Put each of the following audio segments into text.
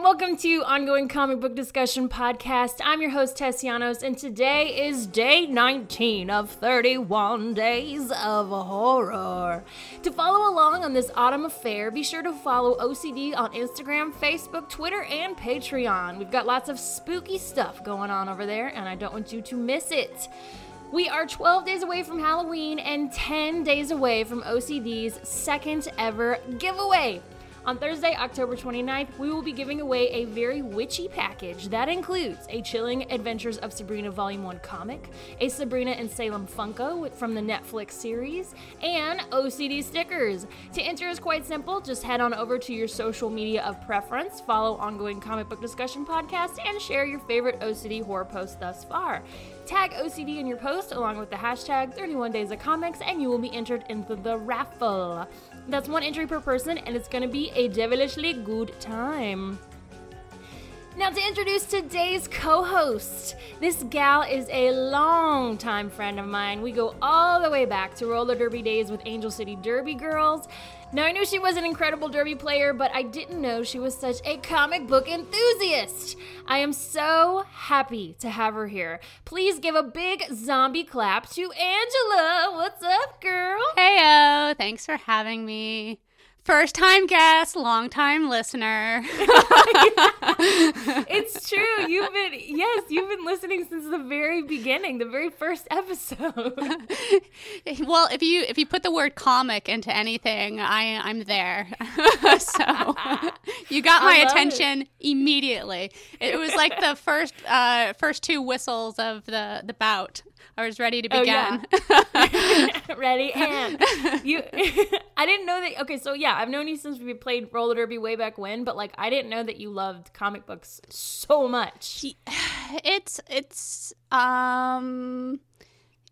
and welcome to Ongoing Comic Book Discussion Podcast. I'm your host, Tessianos, and today is day 19 of 31 Days of Horror. To follow along on this autumn affair, be sure to follow OCD on Instagram, Facebook, Twitter, and Patreon. We've got lots of spooky stuff going on over there, and I don't want you to miss it. We are 12 days away from Halloween and 10 days away from OCD's second ever giveaway. On Thursday, October 29th, we will be giving away a very witchy package that includes a Chilling Adventures of Sabrina Volume 1 comic, a Sabrina and Salem Funko from the Netflix series, and OCD stickers. To enter is quite simple. Just head on over to your social media of preference, follow Ongoing Comic Book Discussion Podcast, and share your favorite OCD horror post thus far. Tag OCD in your post along with the hashtag 31 Days of Comics, and you will be entered into the raffle. That's one entry per person, and it's gonna be a devilishly good time. Now, to introduce today's co host, this gal is a long-time friend of mine. We go all the way back to roller derby days with Angel City Derby Girls. Now, I knew she was an incredible derby player, but I didn't know she was such a comic book enthusiast. I am so happy to have her here. Please give a big zombie clap to Angela. What's up, girl? Heyo, thanks for having me. First time guest, long time listener. it's true. You've been yes, you've been listening since the very beginning, the very first episode. well, if you if you put the word comic into anything, I I'm there. so you got my attention it. immediately. It was like the first uh, first two whistles of the the bout. I was ready to begin. Oh, yeah. ready and you. I didn't know that. Okay, so yeah, I've known you since we played roller derby way back when, but like I didn't know that you loved comic books so much. It's it's um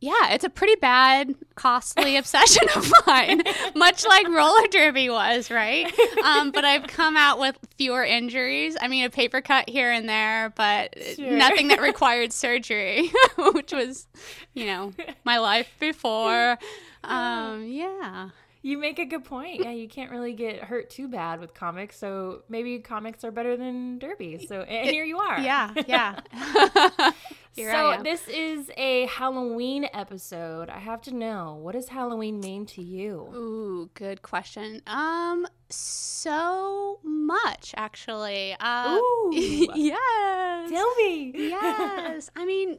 yeah, it's a pretty bad, costly obsession of mine, much like roller derby was, right? Um, but I've come out with fewer injuries. I mean, a paper cut here and there, but sure. nothing that required surgery, which was, you know, my life before. Um, yeah. You make a good point. Yeah, you can't really get hurt too bad with comics, so maybe comics are better than derby. So, and here you are. Yeah, yeah. So this is a Halloween episode. I have to know what does Halloween mean to you? Ooh, good question. Um, so much actually. Uh, Ooh, yes. Tell me. Yes. I mean.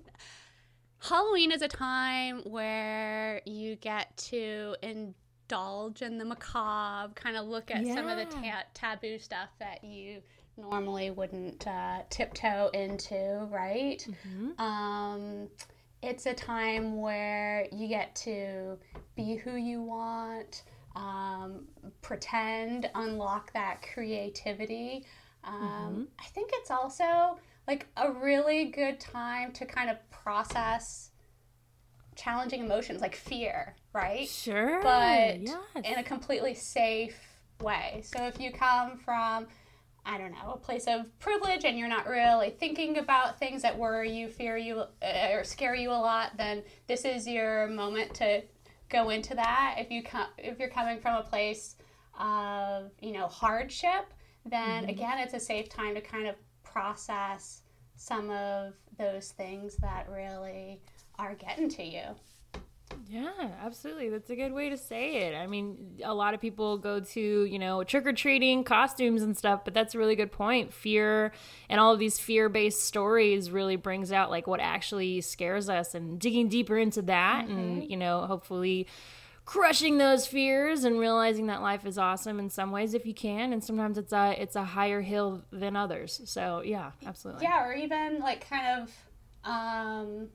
Halloween is a time where you get to indulge in the macabre, kind of look at yeah. some of the ta- taboo stuff that you normally wouldn't uh, tiptoe into, right? Mm-hmm. Um, it's a time where you get to be who you want, um, pretend, unlock that creativity. Um, mm-hmm. I think it's also like a really good time to kind of process challenging emotions like fear, right? Sure. But yes. in a completely safe way. So if you come from I don't know, a place of privilege and you're not really thinking about things that worry you, fear you, uh, or scare you a lot, then this is your moment to go into that. If you come, if you're coming from a place of you know hardship, then mm-hmm. again, it's a safe time to kind of process some of those things that really are getting to you. Yeah, absolutely. That's a good way to say it. I mean, a lot of people go to, you know, trick or treating costumes and stuff, but that's a really good point. Fear and all of these fear based stories really brings out like what actually scares us and digging deeper into that mm-hmm. and, you know, hopefully crushing those fears and realizing that life is awesome in some ways if you can and sometimes it's a it's a higher hill than others so yeah absolutely yeah or even like kind of um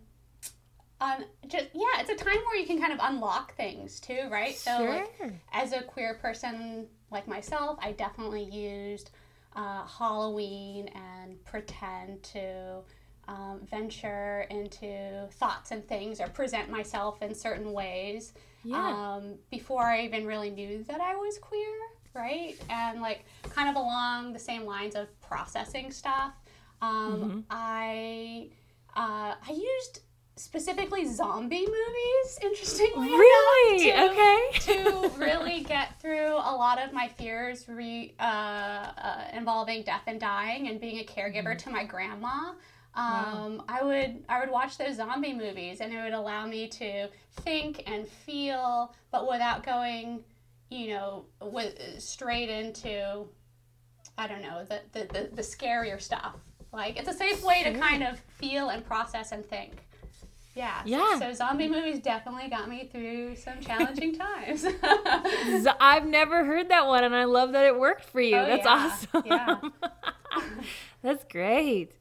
um, just yeah, it's a time where you can kind of unlock things too, right? So, like, as a queer person like myself, I definitely used uh, Halloween and pretend to um, venture into thoughts and things or present myself in certain ways. Yeah. Um, before I even really knew that I was queer, right? And like kind of along the same lines of processing stuff, um, mm-hmm. I uh, I used specifically zombie movies, interestingly really? enough, to, okay. to really get through a lot of my fears re, uh, uh, involving death and dying and being a caregiver mm-hmm. to my grandma. Um, wow. I would I would watch those zombie movies, and it would allow me to think and feel, but without going, you know, with straight into, I don't know, the the, the, the scarier stuff. Like it's a safe way to kind of feel and process and think. Yeah. Yeah. So, so, zombie movies definitely got me through some challenging times. I've never heard that one, and I love that it worked for you. Oh, That's yeah. awesome. Yeah. That's great.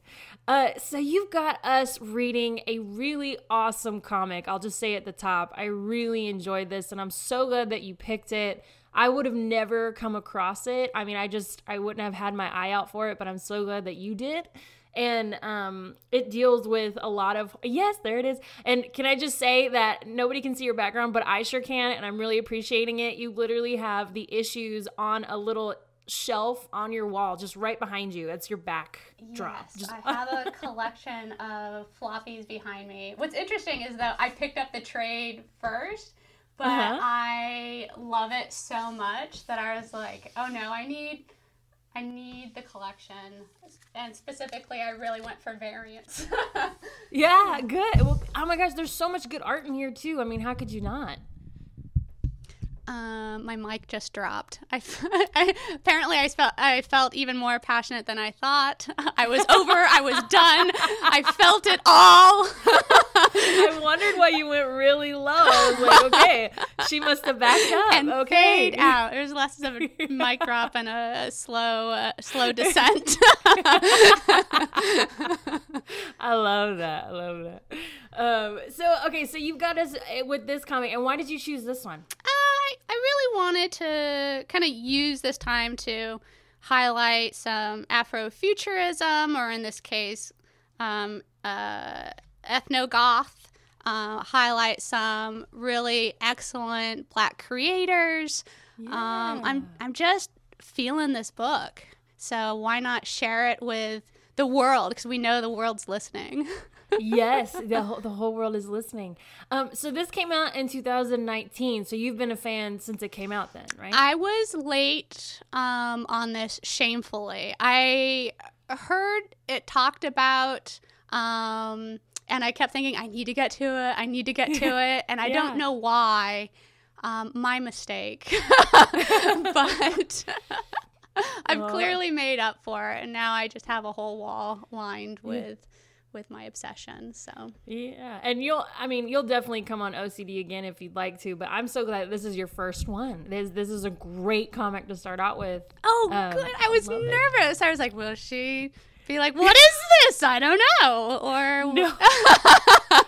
Uh, so you've got us reading a really awesome comic. I'll just say at the top, I really enjoyed this, and I'm so glad that you picked it. I would have never come across it. I mean, I just I wouldn't have had my eye out for it, but I'm so glad that you did. And um, it deals with a lot of yes, there it is. And can I just say that nobody can see your background, but I sure can, and I'm really appreciating it. You literally have the issues on a little shelf on your wall, just right behind you. That's your backdrop. Yes, just- I have a collection of floppies behind me. What's interesting is that I picked up the trade first, but uh-huh. I love it so much that I was like, oh no, I need. I need the collection, and specifically, I really went for variants. yeah, good. Well, oh my gosh, there's so much good art in here too. I mean, how could you not? Um, my mic just dropped. I, I, apparently I felt I felt even more passionate than I thought. I was over. I was done. I felt it all. I wondered why you went really low. I was like, okay, she must have backed up. And okay, fade out. There's less of a mic drop and a, slow, uh, slow descent. I love that. I love that. Um, so okay, so you've got us eh, with this comic, and why did you choose this one? I I really wanted to kind of use this time to highlight some Afrofuturism, or in this case, um, uh, ethno goth. Uh, highlight some really excellent Black creators. Yeah. Um, I'm I'm just feeling this book, so why not share it with the world? Because we know the world's listening. yes, the whole, the whole world is listening. Um, so this came out in 2019. So you've been a fan since it came out, then, right? I was late um, on this, shamefully. I heard it talked about. Um, and I kept thinking, I need to get to it. I need to get to it. And I yeah. don't know why. Um, my mistake. but I've clearly made up for it. And now I just have a whole wall lined with with my obsession. So yeah, and you'll I mean you'll definitely come on OCD again if you'd like to. But I'm so glad this is your first one. This this is a great comic to start out with. Oh, um, good. I was I nervous. It. I was like, will she? Be like, "What is this? I don't know." Or no.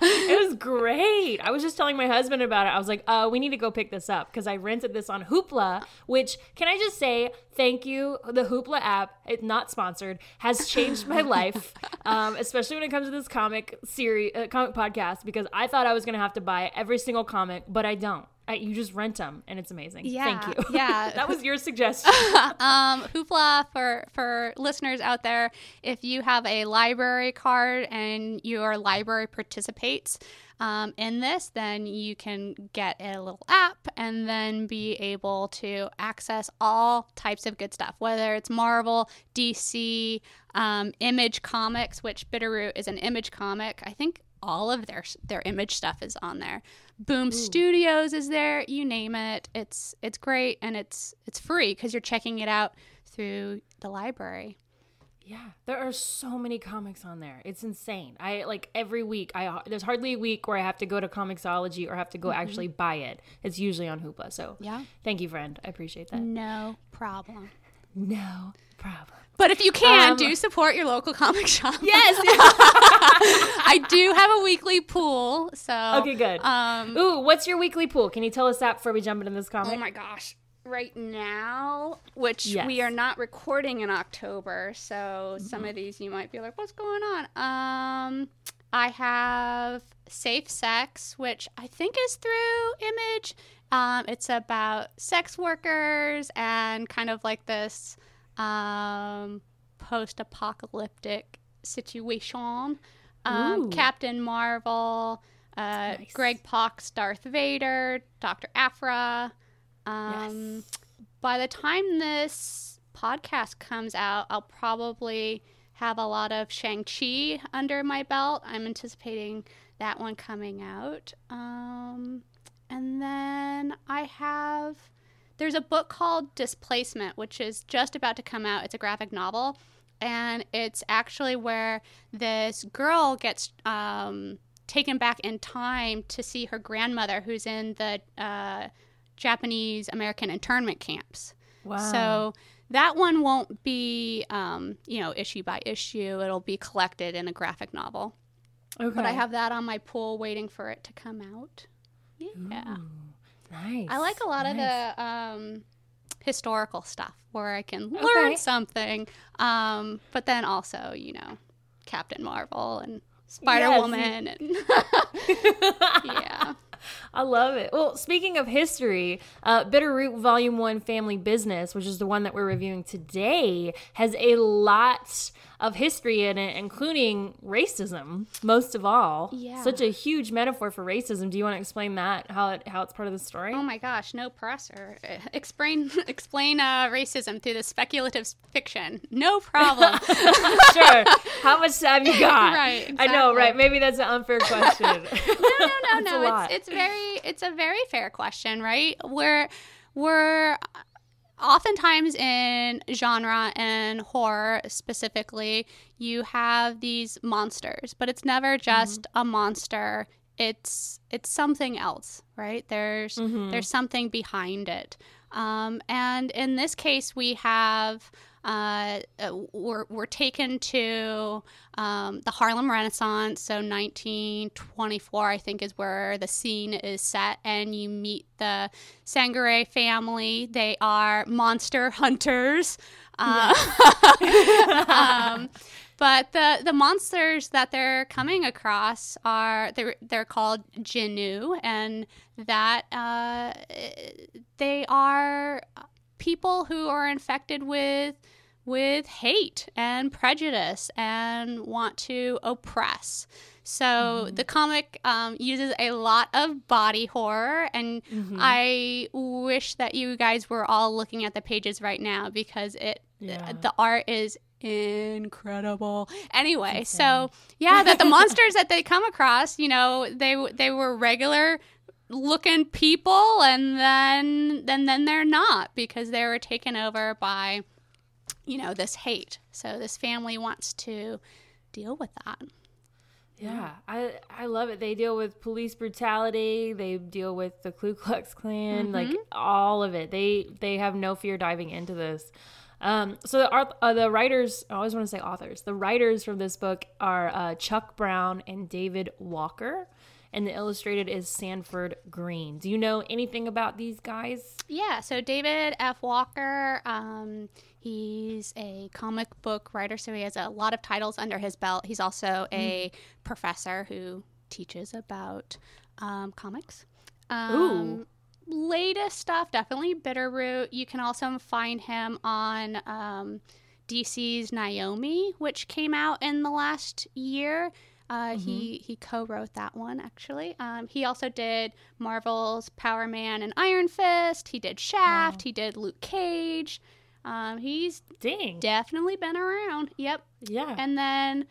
it was great. I was just telling my husband about it. I was like, "Uh, we need to go pick this up because I rented this on Hoopla." Which can I just say, thank you. The Hoopla app, it's not sponsored, has changed my life, um, especially when it comes to this comic series, uh, comic podcast. Because I thought I was gonna have to buy every single comic, but I don't. I, you just rent them and it's amazing. Yeah, Thank you. Yeah. that was your suggestion. um, Hoopla for for listeners out there, if you have a library card and your library participates um, in this, then you can get a little app and then be able to access all types of good stuff, whether it's Marvel, DC, um, Image Comics, which Bitter Root is an Image comic. I think all of their their image stuff is on there. Boom Ooh. Studios is there, you name it. It's it's great and it's it's free because you're checking it out through the library. Yeah, there are so many comics on there. It's insane. I like every week. I there's hardly a week where I have to go to Comixology or have to go mm-hmm. actually buy it. It's usually on Hoopla. So yeah, thank you, friend. I appreciate that. No problem. No problem. But if you can, um, do support your local comic shop. Yes. I do have a weekly pool. So Okay, good. Um Ooh, what's your weekly pool? Can you tell us that before we jump into this comic? Oh my gosh. Right now, which yes. we are not recording in October, so mm-hmm. some of these you might be like, what's going on? Um I have Safe Sex, which I think is through Image. Um, it's about sex workers and kind of like this um, post apocalyptic situation. um, Captain Marvel, uh, nice. Greg Pak's Darth Vader, Doctor Aphra. Um, yes. By the time this podcast comes out, I'll probably have a lot of Shang-Chi under my belt. I'm anticipating that one coming out. Um, and then I have there's a book called Displacement, which is just about to come out. It's a graphic novel, and it's actually where this girl gets um, taken back in time to see her grandmother, who's in the uh, Japanese American internment camps. Wow. So that one won't be, um, you know, issue by issue. It'll be collected in a graphic novel. Okay. But I have that on my pool waiting for it to come out. Yeah. Ooh. Nice. I like a lot nice. of the um, historical stuff where I can learn okay. something, um, but then also, you know, Captain Marvel and Spider yes. Woman and yeah. I love it. Well, speaking of history, uh, Bitter Root Volume 1 Family Business, which is the one that we're reviewing today, has a lot of history in it, including racism, most of all. Yeah. Such a huge metaphor for racism. Do you want to explain that, how, it, how it's part of the story? Oh my gosh, no pressure. Explain, explain uh, racism through the speculative fiction. No problem. sure. How much time you got? right. Exactly. I know, right? Maybe that's an unfair question. no, no, no, no. It's, it's very, it's a very fair question, right? We're, we're oftentimes in genre and horror specifically, you have these monsters, but it's never just mm-hmm. a monster. It's it's something else, right? There's mm-hmm. there's something behind it. Um, and in this case, we have uh, were, were taken to um, the Harlem Renaissance. So 1924, I think, is where the scene is set, and you meet the Sangare family. They are monster hunters. Uh, um, but the the monsters that they're coming across are they're they're called Jinoo, and that uh, they are people who are infected with with hate and prejudice and want to oppress. So mm-hmm. the comic um, uses a lot of body horror, and mm-hmm. I wish that you guys were all looking at the pages right now because it yeah. the art is incredible. Anyway, so yeah, that the monsters that they come across, you know, they they were regular looking people and then then then they're not because they were taken over by you know, this hate. So this family wants to deal with that. Yeah, I I love it. They deal with police brutality. They deal with the Ku Klux Klan, mm-hmm. like all of it. They they have no fear diving into this. Um, so the uh, the writers, I always want to say authors. The writers from this book are uh, Chuck Brown and David Walker and the illustrated is Sanford Greene. Do you know anything about these guys? Yeah, so David F. Walker, um, he's a comic book writer, so he has a lot of titles under his belt. He's also a mm. professor who teaches about um, comics. Um, Ooh. Latest stuff, definitely Bitter Root. You can also find him on um, DC's Naomi, which came out in the last year. Uh, mm-hmm. He he co-wrote that one actually. Um, he also did Marvel's Power Man and Iron Fist. He did Shaft. Wow. He did Luke Cage. Um, he's dang definitely been around. Yep. Yeah. And then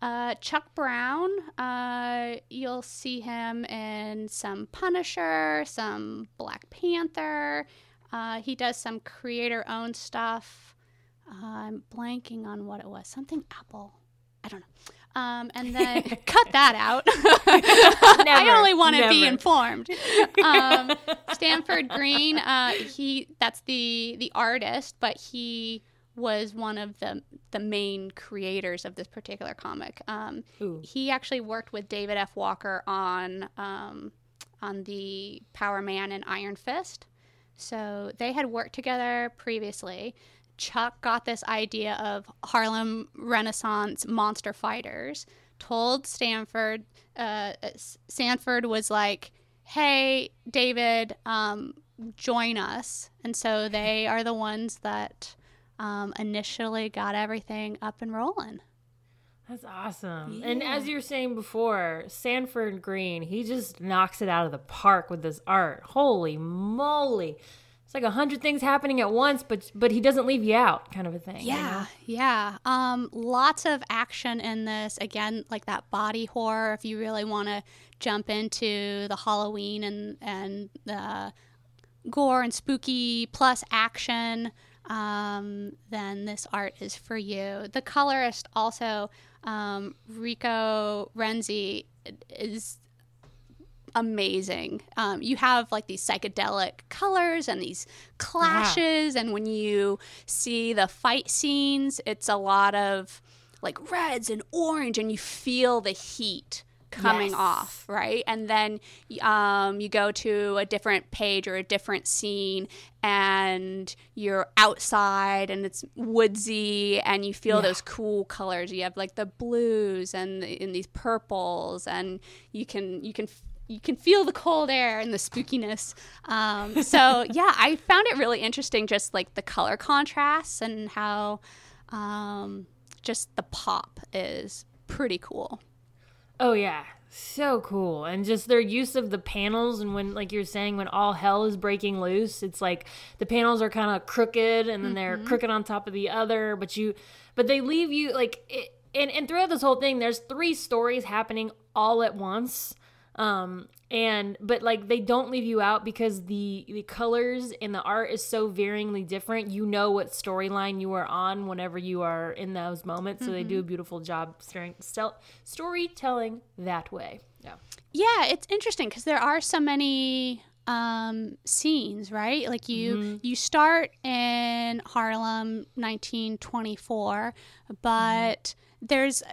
uh, Chuck Brown, uh, you'll see him in some Punisher, some Black Panther. Uh, he does some creator-owned stuff. Uh, I'm blanking on what it was. Something Apple. I don't know. Um, and then cut that out. I only want to be informed. Um, Sanford Greene, uh, he that's the the artist, but he was one of the the main creators of this particular comic. Um, he actually worked with David F. Walker on um, on the Power Man and Iron Fist. So they had worked together previously. Chuck got this idea of Harlem Renaissance monster fighters, told Stanford, uh, Sanford was like, hey, David, um, join us. And so they are the ones that um, initially got everything up and rolling. That's awesome. Yeah. And as you were saying before, Sanford Greene, he just knocks it out of the park with this art. Holy moly. It's like a hundred things happening at once, but but he doesn't leave you out, kind of a thing. Yeah, you know? yeah. Um, lots of action in this. Again, like that body horror. If you really want to jump into the Halloween and and the gore and spooky plus action, um, then this art is for you. The colorist also um, Rico Renzi is amazing. Um, you have like these psychedelic colors and these clashes, yeah. and when you see the fight scenes, it's a lot of like reds and orange, and you feel the heat coming yes. off, right? And then um, you go to a different page or a different scene, and you're outside and it's woodsy, and you feel yeah. those cool colors. You have like the blues and in these purples, and you can you can you can feel the cold air and the spookiness. Um, so yeah, I found it really interesting, just like the color contrasts and how um, just the pop is pretty cool. Oh yeah, so cool. And just their use of the panels and when like you're saying when all hell is breaking loose, it's like the panels are kind of crooked and then mm-hmm. they're crooked on top of the other, but you but they leave you like it, and and throughout this whole thing there's three stories happening all at once um and but like they don't leave you out because the the colors and the art is so varyingly different you know what storyline you are on whenever you are in those moments so mm-hmm. they do a mm-hmm. beautiful job staring storytelling that way yeah yeah it's interesting because there are so many um, scenes, right? Like you mm-hmm. you start in Harlem 1924, but mm-hmm. There's uh,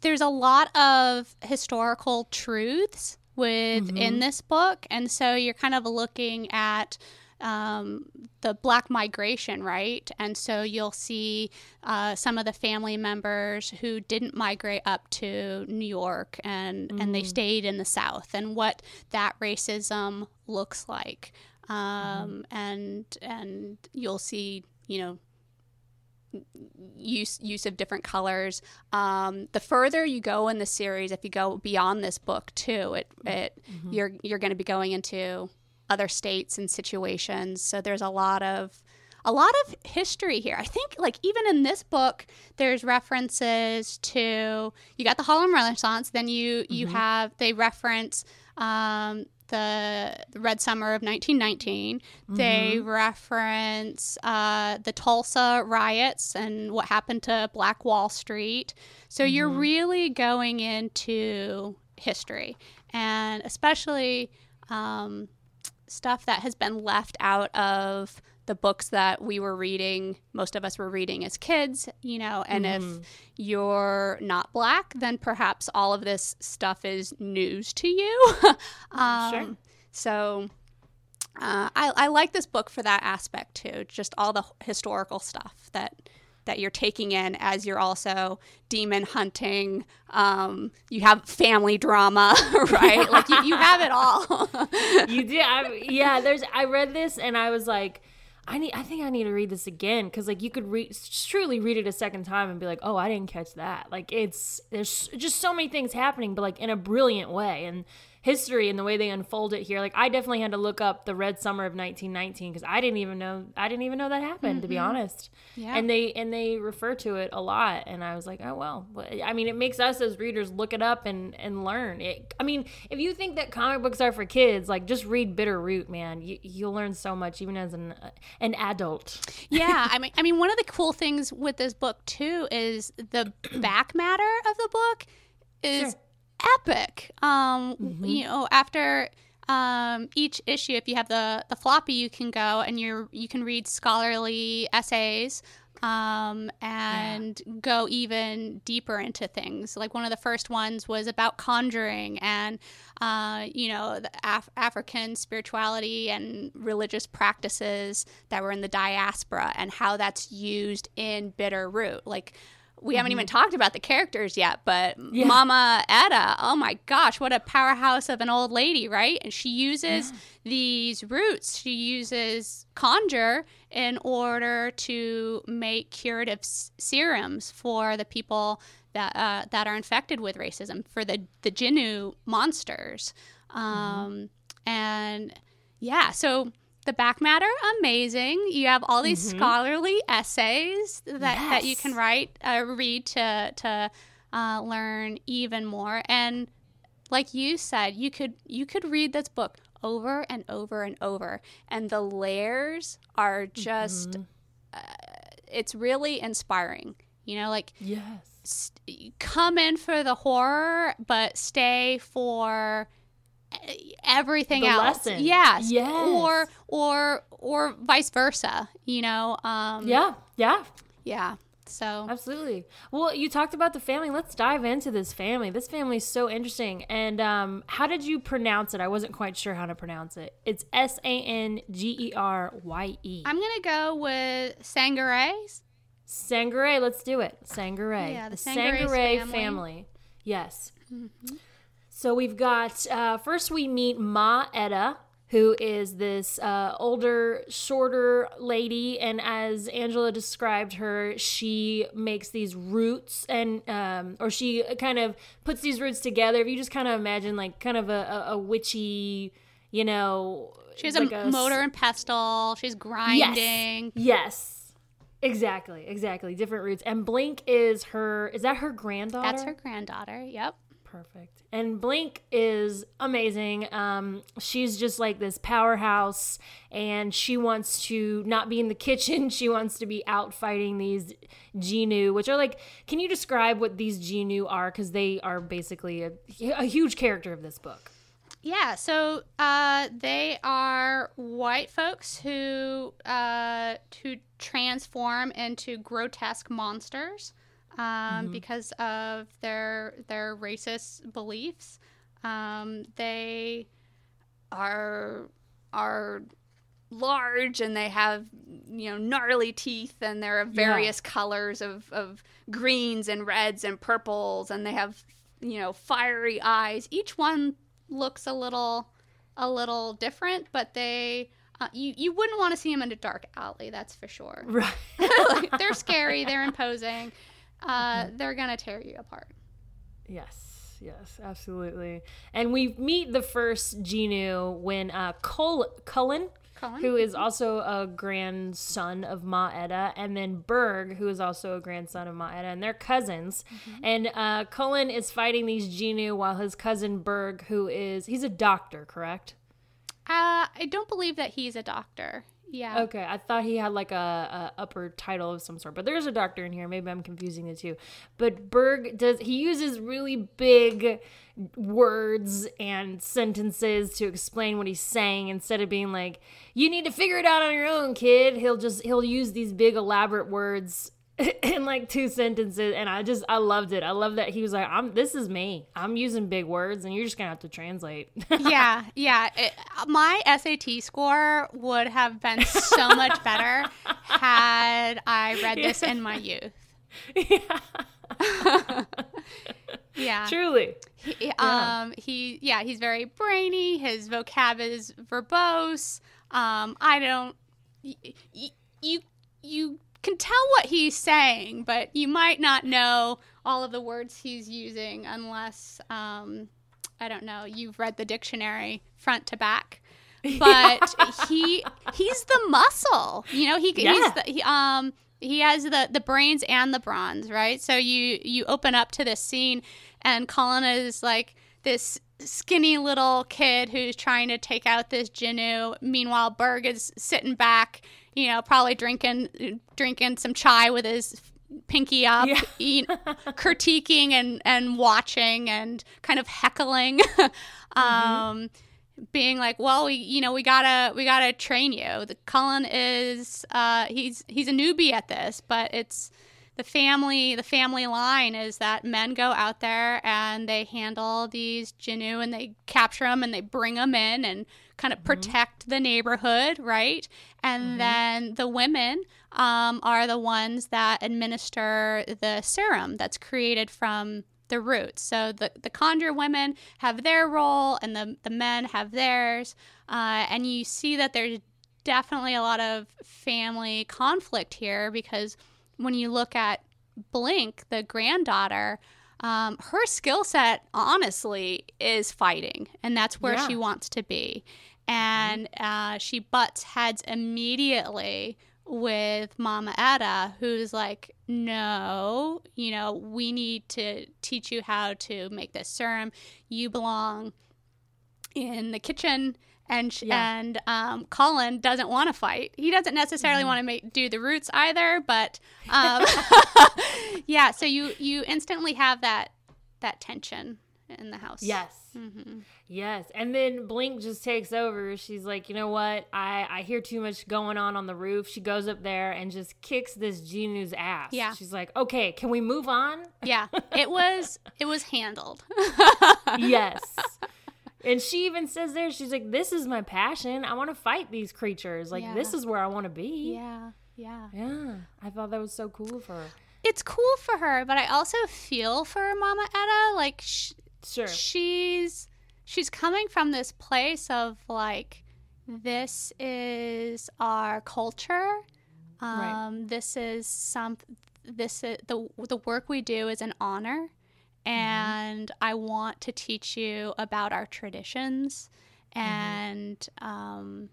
there's a lot of historical truths within mm-hmm. this book. And so you're kind of looking at um, the black migration, right? And so you'll see uh, some of the family members who didn't migrate up to New York and, mm. and they mm. stayed in the South and what that racism looks like. Um, mm. And and you'll see, you know, use use of different colors. Um, the further you go in the series, if you go beyond this book too, it it mm-hmm. you're you're going to be going into other states and situations. So there's a lot of a lot of history here. I think like even in this book, there's references to you got the Harlem Renaissance. Then you mm-hmm. you have they reference um, the, Red Summer of 1919. Mm-hmm. They reference uh, the Tulsa riots and what happened to Black Wall Street. So mm-hmm. you're really going into history, and especially um, stuff that has been left out of the books that we were reading, most of us were reading as kids, you know, and mm-hmm. if you're not black, then perhaps all of this stuff is news to you. um, sure. So uh, I, I like this book for that aspect too, just all the historical stuff that that you're taking in as you're also demon hunting. Um, you have family drama, right? like you, you have it all. you do. I, yeah, there's. I read this and I was like, I need I think I need to read this again because like you could read truly read it a second time and be like, oh, I didn't catch that. Like it's there's just so many things happening, but like in a brilliant way. And history and the way they unfold it here. Like I definitely had to look up the Red Summer of 1919 because I didn't even know I didn't even know that happened mm-hmm. to be honest. Yeah. And they and they refer to it a lot, and I was like, oh well. I mean, it makes us as readers look it up and and learn. It. I mean, if you think that comic books are for kids, like just read Bitter Root, man. You you'll learn so much even as an an adult. yeah, I mean, I mean, one of the cool things with this book too is the back matter of the book is sure epic. Um, mm-hmm. You know, after um, each issue, if you have the the floppy, you can go and you you can read scholarly essays um, and yeah. go even deeper into things. Like one of the first ones was about conjuring and, uh, you know, the Af- African spirituality and religious practices that were in the diaspora and how that's used in Bitter Root. Like we mm-hmm. haven't even mm-hmm. talked about the characters yet, but yeah. Mama Etta, oh my gosh, what a powerhouse of an old lady, right? And she uses yeah. these roots. She uses conjure in order to make curative s- serums for the people that uh, that are infected with racism for the the Jinoo monsters. Um, mm-hmm. And yeah, so the back matter amazing. You have all these mm-hmm. scholarly essays that, yes. that you can write, uh, read to to uh, learn even more. And like you said, you could you could read this book over and over and over, and the layers are just. Mm-hmm. Uh, it's really inspiring. You know, like yes, st- come in for the horror, but stay for everything the else. Lesson. Yes. Yes. Or or or vice versa. You know. Um, yeah. Yeah. Yeah. So absolutely. Well, you talked about the family. Let's dive into this family. This family is so interesting. And um, how did you pronounce it? I wasn't quite sure how to pronounce it. It's S A N G E R Y E. I'm gonna go with Sangaré. Sangaré. Let's do it. Sangaré. Yeah, the, the Sangaré family. family. Yes. Mm-hmm. So we've got uh, first we meet Ma Etta, who is this uh, older, shorter lady. And as Angela described her, she makes these roots and, um, or she kind of puts these roots together. If you just kind of imagine like kind of a, a, a witchy, you know. She has like a, a, mortar and pestle. She's grinding. Yes. yes. Exactly, exactly. Different roots. And Blink is her, is that her granddaughter? That's her granddaughter, yep. Perfect. And Blink is amazing. Um, she's just like this powerhouse, and she wants to not be in the kitchen. She wants to be out fighting these Jinoo, which are like, can you describe what these Jinoo are? Because they are basically a, a huge character of this book. Yeah, so uh, they are white folks who uh, to transform into grotesque monsters um, mm-hmm. because of their their racist beliefs. Um, they are are large and they have you know gnarly teeth and there are of various yeah. colors of, of greens and reds and purples and they have you know fiery eyes each one looks a little a little different but they uh, you you wouldn't want to see them in a dark alley that's for sure right like, they're scary they're imposing uh, mm-hmm. they're gonna tear you apart. Yes, yes, absolutely. And we meet the first Jinoo when uh, Col- Cullen, Cullen, who is also a grandson of Ma Etta, and then Berg, who is also a grandson of Ma Etta, and they're cousins. Mm-hmm. And uh, Cullen is fighting these Jinoo while his cousin Berg, who is he's a doctor, correct? Uh, I don't believe that he's a doctor. Yeah. Okay, I thought he had like a, a, upper title of some sort, but there's a doctor in here. Maybe I'm confusing the two. But Berg does he uses really big words and sentences to explain what he's saying instead of being like, "You need to figure it out on your own, kid." He'll just he'll use these big elaborate words in like two sentences and i just i loved it. I love that he was like i'm this is me. I'm using big words and you're just gonna have to translate. Yeah yeah. It, my sat score would have been so much better had i read this yeah. in my youth. Yeah. Yeah. Truly. He, yeah. um he yeah he's very brainy. His vocab is verbose. Um i don't y- you you can tell what he's saying, but you might not know all of the words he's using unless um, I don't know you've read the dictionary front to back. But he he's the muscle, you know. He, yeah. he's the, he, um he has the the brains and the bronze, right? So you you open up to this scene, and Cullen is like this skinny little kid who's trying to take out this Jinoo. Meanwhile, Berg is sitting back you know, probably drinking drinking some chai with his pinky up, yeah. critiquing and and watching and kind of heckling, mm-hmm. um, being like, well, we you know we gotta we gotta train you. The Cullen is uh, he's he's a newbie at this, but it's the family the family line is that men go out there and they handle these Jinoo and they capture them and they bring them in and kind of mm-hmm. protect the neighborhood, right? And mm-hmm. then the women um, are the ones that administer the serum that's created from the roots. So the, the conjure women have their role and the, the men have theirs. Uh, and you see that there's definitely a lot of family conflict here because when you look at Blink, the granddaughter, um, her skill set, honestly, is fighting, and that's where yeah. she wants to be. And uh, she butts heads immediately with Mama Etta, who's like, no, you know, we need to teach you how to make this serum. You belong in the kitchen. And yeah. and um, Cullen doesn't want to fight. He doesn't necessarily mm-hmm. want to make do the roots either. But um, yeah, so you you instantly have that that tension in the house. Yes. Mm-hmm. Yes. And then Blink just takes over. She's like, you know what? I, I hear too much going on on the roof. She goes up there and just kicks this Jinoo's ass. Yeah. She's like, okay, can we move on? Yeah. It was, it was handled. yes. And she even says there, she's like, this is my passion. I want to fight these creatures. Like, yeah. this is where I want to be. Yeah. Yeah. Yeah. I thought that was so cool for her. It's cool for her, but I also feel for Mama Etta. Like, sh- Sure. She's she's coming from this place of like this is our culture. Um, right. This is some. This is the the work we do is an honor, mm-hmm. and mm-hmm. I want to teach you about our traditions, mm-hmm. and mm-hmm. um,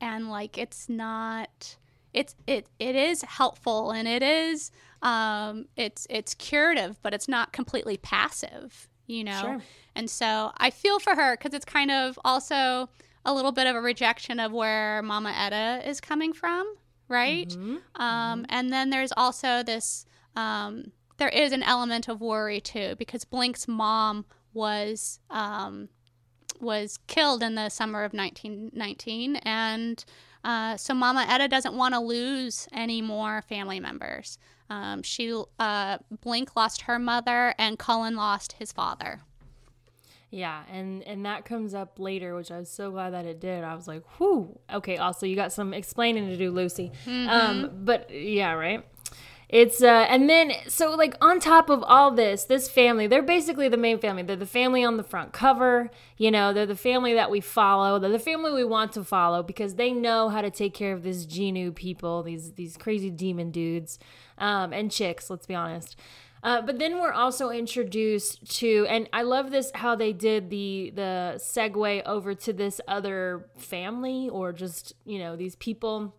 and like it's not. It's it it is helpful and it is um, it's it's curative, but it's not completely passive, you know. Sure. And so I feel for her because it's kind of also a little bit of a rejection of where Mama Etta is coming from, right? Mm-hmm. Um, mm-hmm. And then there's also this. Um, there is an element of worry too because Blink's mom was um, was killed in the summer of 1919, and uh, so Mama Etta doesn't want to lose any more family members. Um, she uh, Blink lost her mother, and Cullen lost his father. Yeah, and and that comes up later, which I was so glad that it did. I was like, "Whoo, okay." Also, you got some explaining to do, Lucy. Mm-hmm. Um, but yeah, right. It's uh, and then so like on top of all this, this family, they're basically the main family. They're the family on the front cover. You know, they're the family that we follow. They're the family we want to follow because they know how to take care of this Jinoo people, these these crazy demon dudes um, and chicks. Let's be honest. Uh, but then we're also introduced to, and I love this how they did the the segue over to this other family or just you know these people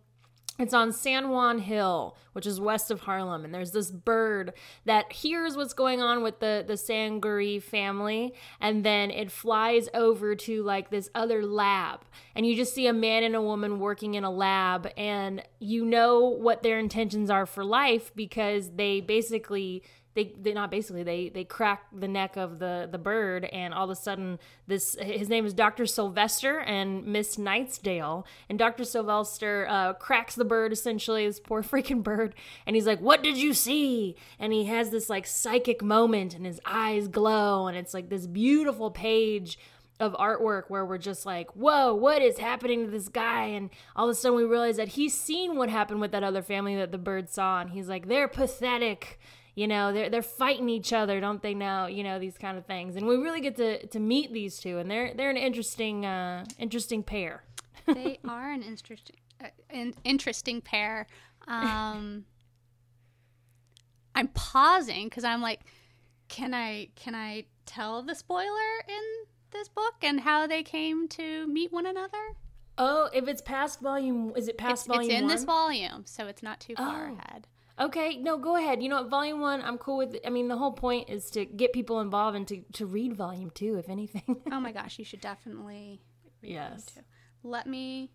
it's on San Juan Hill, which is west of Harlem, and there's this bird that hears what's going on with the the Sangari family, and then it flies over to like this other lab, and you just see a man and a woman working in a lab, and you know what their intentions are for life because they basically they they not basically they they crack the neck of the the bird and all of a sudden this his name is Dr. Sylvester and Miss Nightsdale and Dr. Sylvester uh, cracks the bird essentially this poor freaking bird and he's like what did you see and he has this like psychic moment and his eyes glow and it's like this beautiful page of artwork where we're just like, whoa, what is happening to this guy? And all of a sudden we realize that he's seen what happened with that other family that the bird saw. And he's like, they're pathetic you know they're they're fighting each other don't they now you know these kind of things. And we really get to to meet these two and they're they're an interesting uh interesting pair. They are an interesting uh, an interesting pair. Um i'm pausing because i'm like can i can i tell the spoiler in this book and how they came to meet one another? Oh if it's past volume is it past it's, volume it's in one? this volume so it's not too far oh. ahead Okay, no, go ahead. You know what, volume one, I'm cool with. I mean, the whole point is to get people involved and to, to read volume two, if anything. oh my gosh, you should definitely yes. Let me,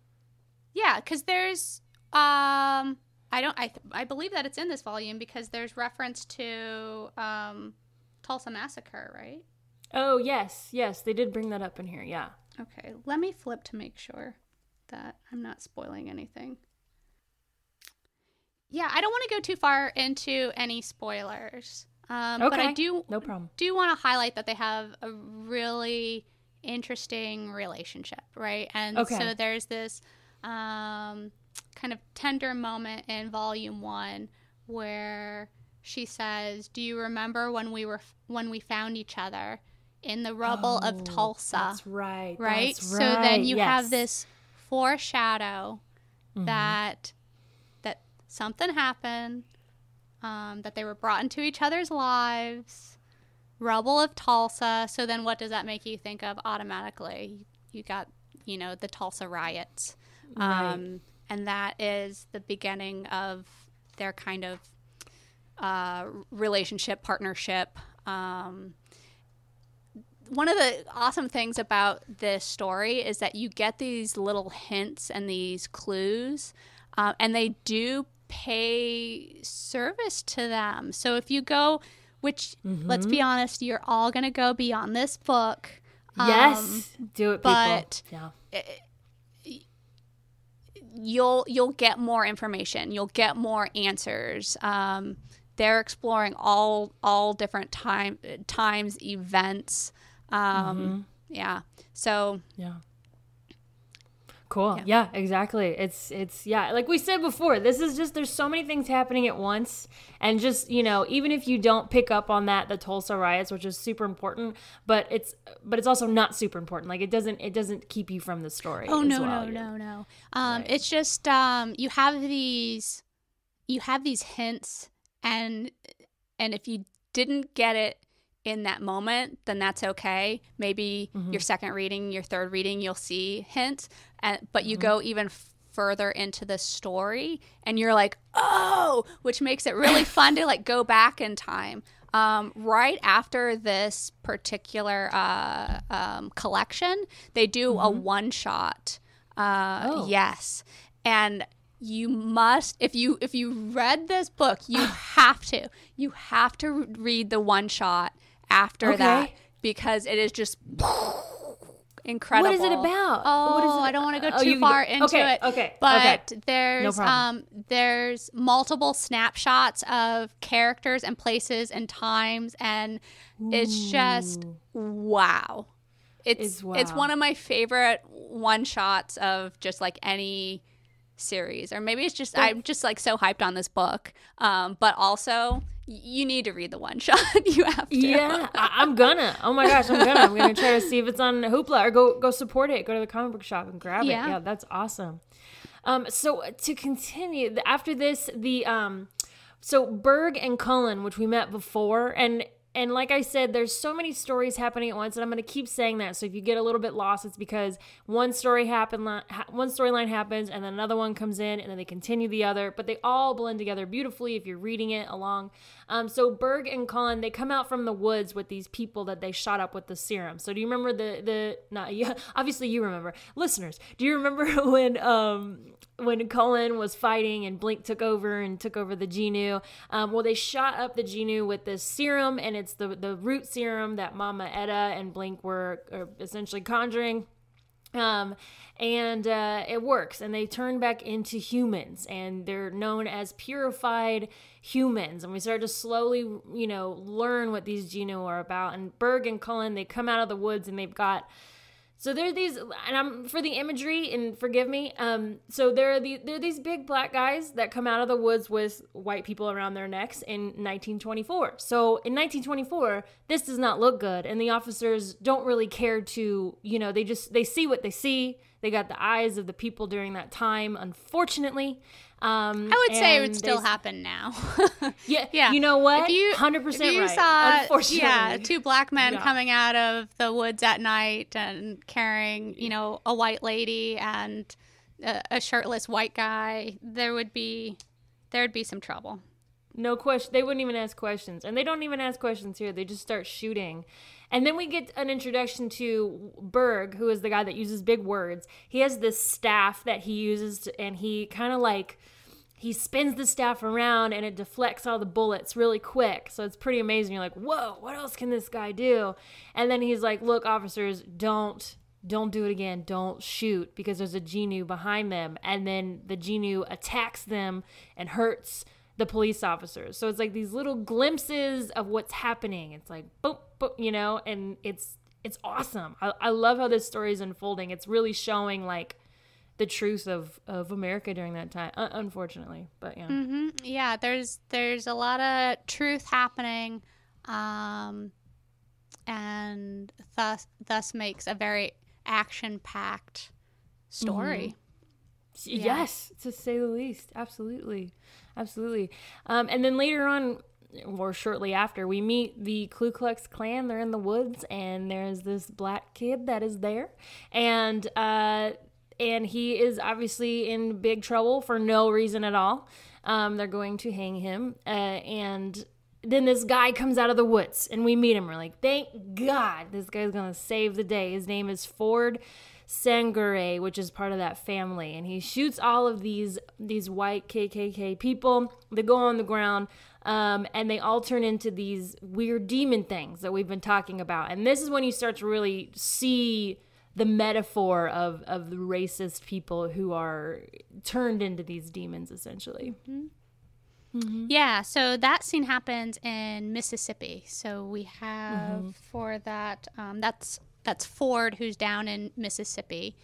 yeah, because there's, um, I don't, I, I believe that it's in this volume because there's reference to, um, Tulsa Massacre, right? Oh, yes, yes, they did bring that up in here, yeah. Okay, let me flip to make sure that I'm not spoiling anything yeah, I don't want to go too far into any spoilers. Um, okay. But I do no problem. Do want to highlight that they have a really interesting relationship, right? And okay. so there's this um, kind of tender moment in volume one where she says, "Do you remember when we were when we found each other in the rubble oh, of Tulsa?" That's right. Right. That's so then you yes. have this foreshadow mm-hmm. that something happened. um, that they were brought into each other's lives, rubble of Tulsa. So then, what does that make you think of automatically? You got, you know, the Tulsa riots, Right. um, and that is the beginning of their kind of uh, relationship, partnership. Um, one of the awesome things about this story is that you get these little hints and these clues, uh, and they do pay service to them. So if you go, which let's be honest, you're all going to go beyond this book. um, Yes, do it, people. but- yeah, you'll you'll get more information you'll get more answers um, they're exploring all all different time times events um, yeah so yeah. Cool. Yeah. exactly. It's it's yeah, like we said before, this is just there's so many things happening at once and just, you know, even if you don't pick up on that the Tulsa riots, which is super important, but it's but it's also not super important. Like it doesn't it doesn't keep you from the story. oh no well. no no no um, Right. it's just um, you have these you have these hints and and if you didn't get it in that moment then that's okay maybe Mm-hmm. your second reading your third reading you'll see hints and, but Mm-hmm. you go even further into the story and you're like oh which makes it really fun to like go back in time um, right after this particular uh, um, collection they do a one shot uh, Mm-hmm. Oh. yes and you must if you if you read this book you have to you have to read the one shot after Okay. that because it is just incredible. What is it about? Oh, What is it- I don't want to go Oh, too you- far into okay, it. okay, but okay. there's No um there's multiple snapshots of characters and places and times, and it's just wow. It's It's it's one of my favorite one shots of just like any series or maybe it's just i'm just like so hyped on this book um but also you need to read the one shot you have to Yeah, I, I'm gonna. Oh my gosh, I'm gonna. I'm gonna try to see if it's on Hoopla or go go support it. Go to the comic book shop and grab Yeah. it. Yeah, that's awesome. Um, so to continue after this, the um, so Berg and Cullen, which we met before, and and like I said, there's so many stories happening at once, and I'm gonna keep saying that. So if you get a little bit lost, it's because one story happen, ha- one storyline happens, and then another one comes in, and then they continue the other, but they all blend together beautifully if you're reading it along. Um, so Berg and Cullen, they come out from the woods with these people that they shot up with the serum. So do you remember the the not yeah, obviously you remember listeners? Do you remember when um when Cullen was fighting and Blink took over and took over the Jinoo? Um, well, they shot up the Jinoo with this serum, and it's the the root serum that Mama Etta and Blink were, essentially conjuring um, and uh, it works and they turn back into humans and they're known as purified humans and we start to slowly you know learn what these Jinoo are about and berg and cullen they come out of the woods and they've got so there are these, and I'm for the imagery, and forgive me. Um, so there are the there are these big black guys that come out of the woods with white people around their necks in 1924. So in 1924, this does not look good, and the officers don't really care to, you know, they just they see what they see. They got the eyes of the people during that time, unfortunately. Um, i would say it would still happen now Yeah, yeah You know what? if you hundred if percent you right. saw unfortunately, yeah two black men Yeah. coming out of the woods at night and carrying you know a white lady and a, a shirtless white guy there would be there'd be some trouble No question. They wouldn't even ask questions. And they don't even ask questions here. They just start shooting. And then we get an introduction to Berg, who is the guy that uses big words. He has this staff that he uses, to, and he kind of like he spins the staff around and it deflects all the bullets really quick. So it's pretty amazing. You're like, whoa, what else can this guy do? And then he's like, look, officers, don't don't do it again. Don't shoot because there's a Jinoo behind them. And then the Jinoo attacks them and hurts the police officers. So it's like these little glimpses of what's happening. It's like boop, boop, you know, and it's it's awesome. I, I love how this story is unfolding. It's really showing like the truth of of America during that time. Uh, unfortunately, but yeah, hmm Yeah, there's there's a lot of truth happening, um, and thus thus makes a very action packed story. Yeah. Yes, to say the least. Absolutely. Absolutely. Um, and then later on, or shortly after, we meet the Ku Klux Klan. They're in the woods, and there's this black kid that is there, and uh, and he is obviously in big trouble for no reason at all. Um, they're going to hang him, uh, and then this guy comes out of the woods, and we meet him. We're like, thank God, this guy's gonna save the day. His name is Ford. Sangerye, which is part of that family, and he shoots all of these these white KKK people. They go on the ground, um, and they all turn into these weird demon things that we've been talking about. And this is when you start to really see the metaphor of of the racist people who are turned into these demons, essentially. Mm-hmm. Mm-hmm. Yeah, so that scene happens in Mississippi. So we have mm-hmm. for that, um, that's that's Ford, who's down in Mississippi,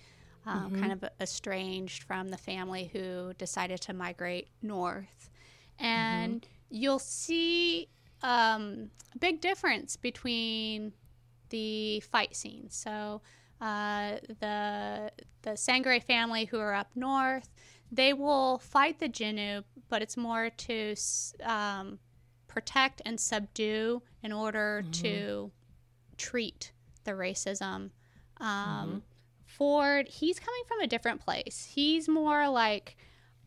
um, mm-hmm. kind of estranged from the family who decided to migrate north. And mm-hmm. you'll see um, a big difference between the fight scenes. So uh, the the Sangerye family who are up north, they will fight the Jinoo, but it's more to um, protect and subdue in order mm-hmm. to treat the racism. Um, mm-hmm. Ford, he's coming from a different place. He's more like,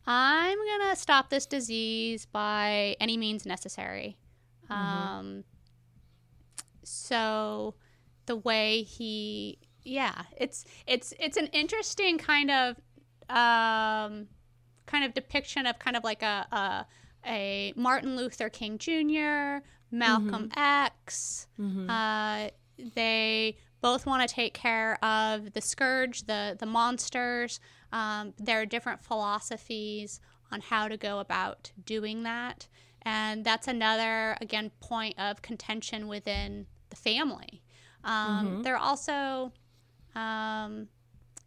I'm going to stop this disease by any means necessary. Mm-hmm. Um, so the way he, yeah, it's it's it's an interesting kind of um, kind of depiction of kind of like a a, a Martin Luther King Jr., Malcolm mm-hmm. X. Mm-hmm. Uh, they both want to take care of the scourge, the the monsters. Um, there are different philosophies on how to go about doing that, and that's another again point of contention within the family. Um, mm-hmm. They're also um,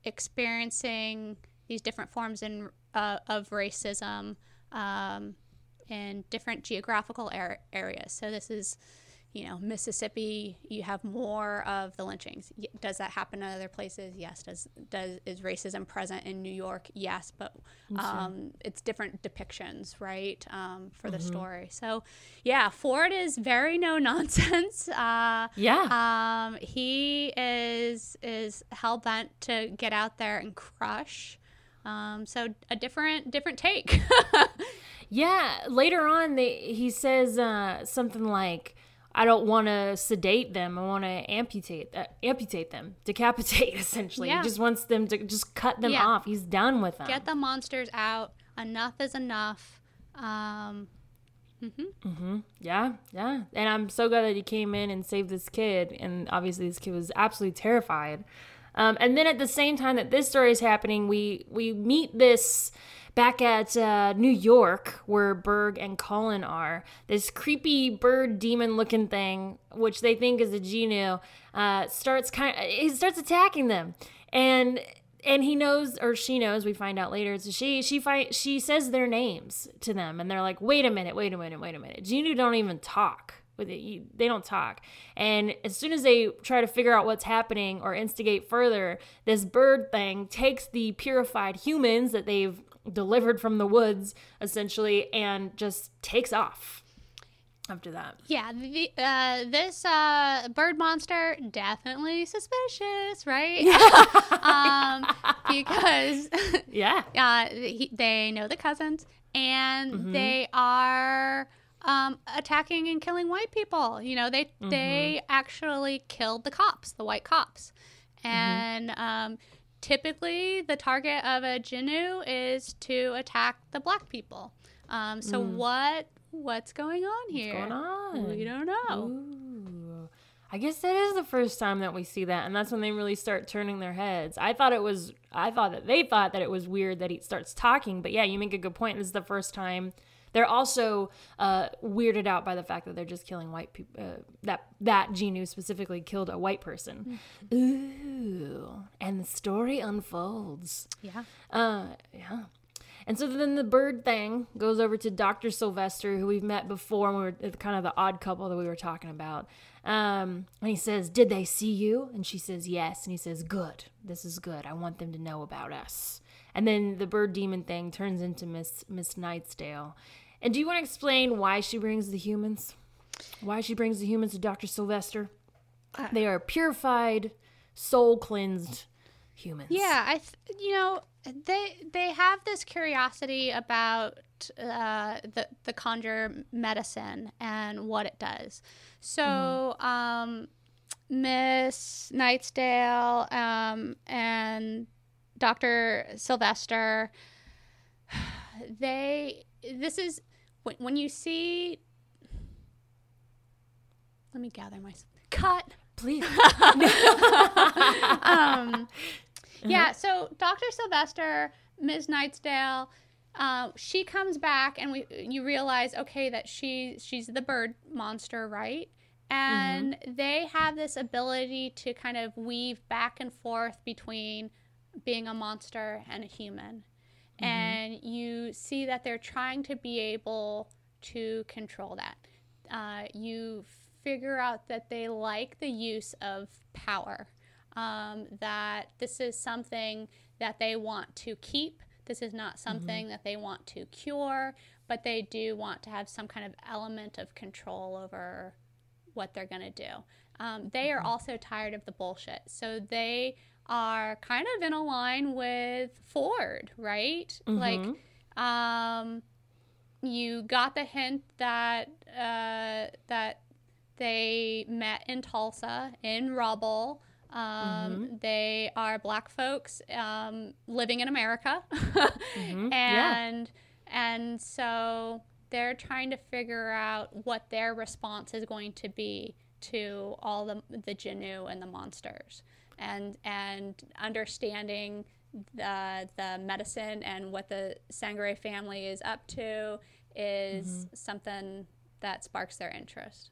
experiencing these different forms in, uh, of racism um, in different geographical er- areas. So this is you know, Mississippi, you have more of the lynchings. Does that happen in other places? Yes. Does does is racism present in New York? Yes, but um, it's different depictions, right, um, for mm-hmm. the story. So, yeah, Ford is very no nonsense. Uh, yeah. Um, he is is hell bent to get out there and crush. Um, so a different different take. yeah. Later on, they, he says uh, something like I don't want to sedate them. I want to amputate uh, amputate them, decapitate essentially. Yeah. He just wants them to just cut them yeah. off. He's done with them. Get the monsters out. Enough is enough. Um, mm-hmm. Mm-hmm. Yeah, yeah. And I'm so glad that he came in and saved this kid. And obviously, this kid was absolutely terrified. Um, and then at the same time that this story is happening, we we meet this back at uh, New York, where Berg and Cullen are, this creepy bird demon looking thing, which they think is a Jinoo, uh, starts kind of, he starts attacking them. And and he knows or she knows we find out later she she find she says their names to them and they're like wait a minute wait a minute wait a minute. Jinoo don't even talk they don't talk. And as soon as they try to figure out what's happening or instigate further this bird thing takes the purified humans that they've delivered from the woods essentially and just takes off after that. Yeah, the, uh, this uh, bird monster definitely suspicious, right? um, because yeah, uh, he, they know the cousins and mm-hmm. they are um, attacking and killing white people. You know, they mm-hmm. they actually killed the cops, the white cops, mm-hmm. and mm-hmm. um, typically the target of a Jinoo is to attack the black people. Um, so mm. what what's going on here? What's going on? We don't know. Ooh. I guess that is the first time that we see that, and that's when they really start turning their heads. I thought it was, I thought that they thought that it was weird that he starts talking, but yeah, you make a good point. This is the first time they're also uh, weirded out by the fact that they're just killing white people. Uh, that that Jinoo specifically killed a white person. Ooh, and the story unfolds. Yeah. Uh, yeah. And so then the bird thing goes over to Dr. Sylvester, who we've met before, and we were kind of the odd couple that we were talking about. Um, and he says, Did they see you? And she says, Yes. And he says, Good. This is good. I want them to know about us. And then the bird demon thing turns into Miss Miss Nightsdale. And do you want to explain why she brings the humans? Why she brings the humans to Dr. Sylvester? Uh, they are purified, soul cleansed humans. Yeah, I th- you know, they they have this curiosity about uh, the the conjure medicine and what it does. So, mm-hmm. um, Miss Nightsdale um, and Dr. Sylvester, they this is when, when you see. Let me gather my cut. Please. um, yeah, uh-huh. so Dr. Sylvester, Ms. Nightsdale, uh, she comes back and we you realize okay that she she's the bird monster, right? And mm-hmm. they have this ability to kind of weave back and forth between being a monster and a human. Mm-hmm. And you see that they're trying to be able to control that. Uh, you figure out that they like the use of power um, that this is something that they want to keep. This is not mm-hmm. something mm-hmm. that they want to cure, but they do want to have some kind of element of control over what they're going to do. Um, they are mm-hmm. also tired of the bullshit. So they are kind of in a line with Ford, right? Mm-hmm. Like, um, you got the hint that uh, that they met in Tulsa in rubble. Um, mm-hmm. They are black folks um, living in America, mm-hmm. and yeah. and so they're trying to figure out what their response is going to be to all the the Jinoo and the monsters, and and understanding the the medicine and what the Sangerye family is up to is mm-hmm. something that sparks their interest.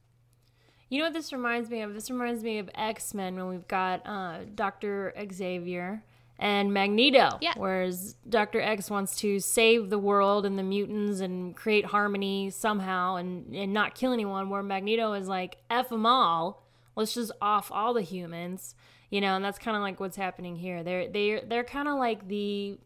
You know what this reminds me of? This reminds me of X Men when we've got uh, Doctor Xavier and Magneto. Yeah. Whereas Doctor X wants to save the world and the mutants and create harmony somehow and and not kill anyone. Where Magneto is like, "F them all. Let's just off all the humans." You know, and that's kind of like what's happening here. They're they're they're kind of like the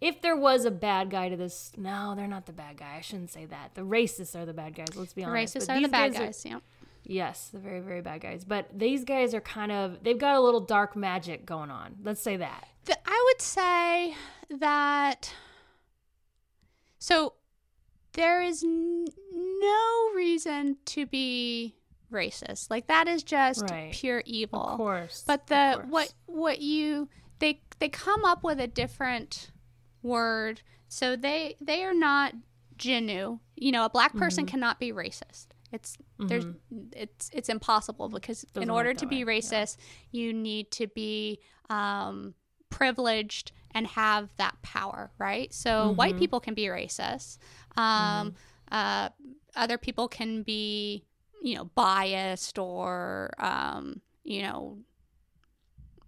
if there was a bad guy to this, no, they're not the bad guy. I shouldn't say that. The racists are the bad guys. Let's be honest. The racists but are the bad guys. guys yeah. Yes, the very, very bad guys. But these guys are kind of, they've got a little dark magic going on. Let's say that. I would say that. So there is n- no reason to be racist. Like that is just right. pure evil. Of course. But the course. what what you they they come up with a different word. So they they are not Jinoo. You know, a black person mm-hmm. cannot be racist. It's mm-hmm. there's it's it's impossible because Doesn't in order to be way. racist, yeah. you need to be um, privileged and have that power, right? So mm-hmm. white people can be racist. Um, mm-hmm. uh, other people can be, you know, biased or um, you know,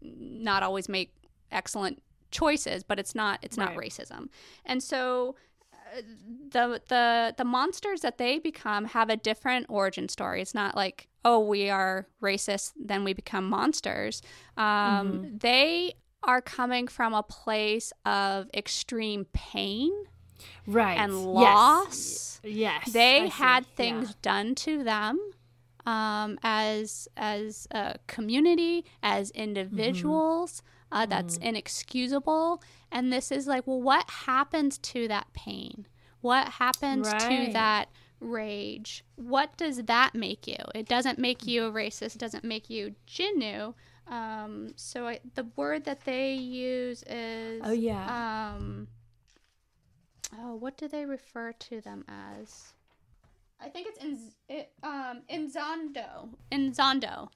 not always make excellent choices, but it's not it's right. not racism. And so the the the monsters that they become have a different origin story. It's not like oh we are racist then we become monsters. Um, mm-hmm. They are coming from a place of extreme pain, right, and loss. Yes, yes they I had see. things yeah. done to them um, as as a community, as individuals. Mm-hmm uh, that's mm. inexcusable. And this is like, well, what happens to that pain? What happens right. to that rage? What does that make you? It doesn't make you a racist, doesn't make you Jinoo. Um, so I, the word that they use is oh yeah um, oh what do they refer to them as? I think it's in it, um Inzondo. Inzondo.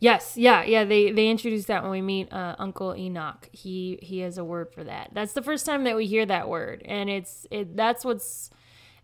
Yes, yeah, yeah. They they introduced that when we meet uh, Uncle Enoch. He he has a word for that. That's the first time that we hear that word, and it's it. That's what's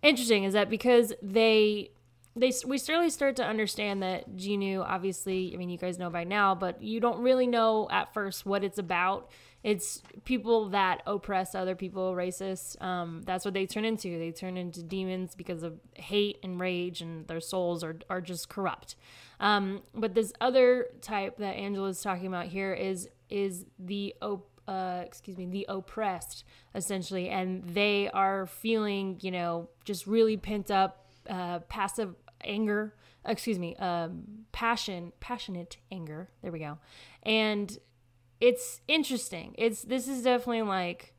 interesting is that because they they we certainly start to understand that Jinoo, obviously, I mean, you guys know by now, but you don't really know at first what it's about. It's people that oppress other people, racists. Um, that's what they turn into. They turn into demons because of hate and rage, and their souls are are just corrupt. Um, but this other type that Angela's talking about here is is the op- uh, excuse me, the oppressed essentially, and they are feeling, you know, just really pent up, uh, passive anger. Excuse me, um, passion, passionate anger. There we go, and it's interesting. It's this is definitely like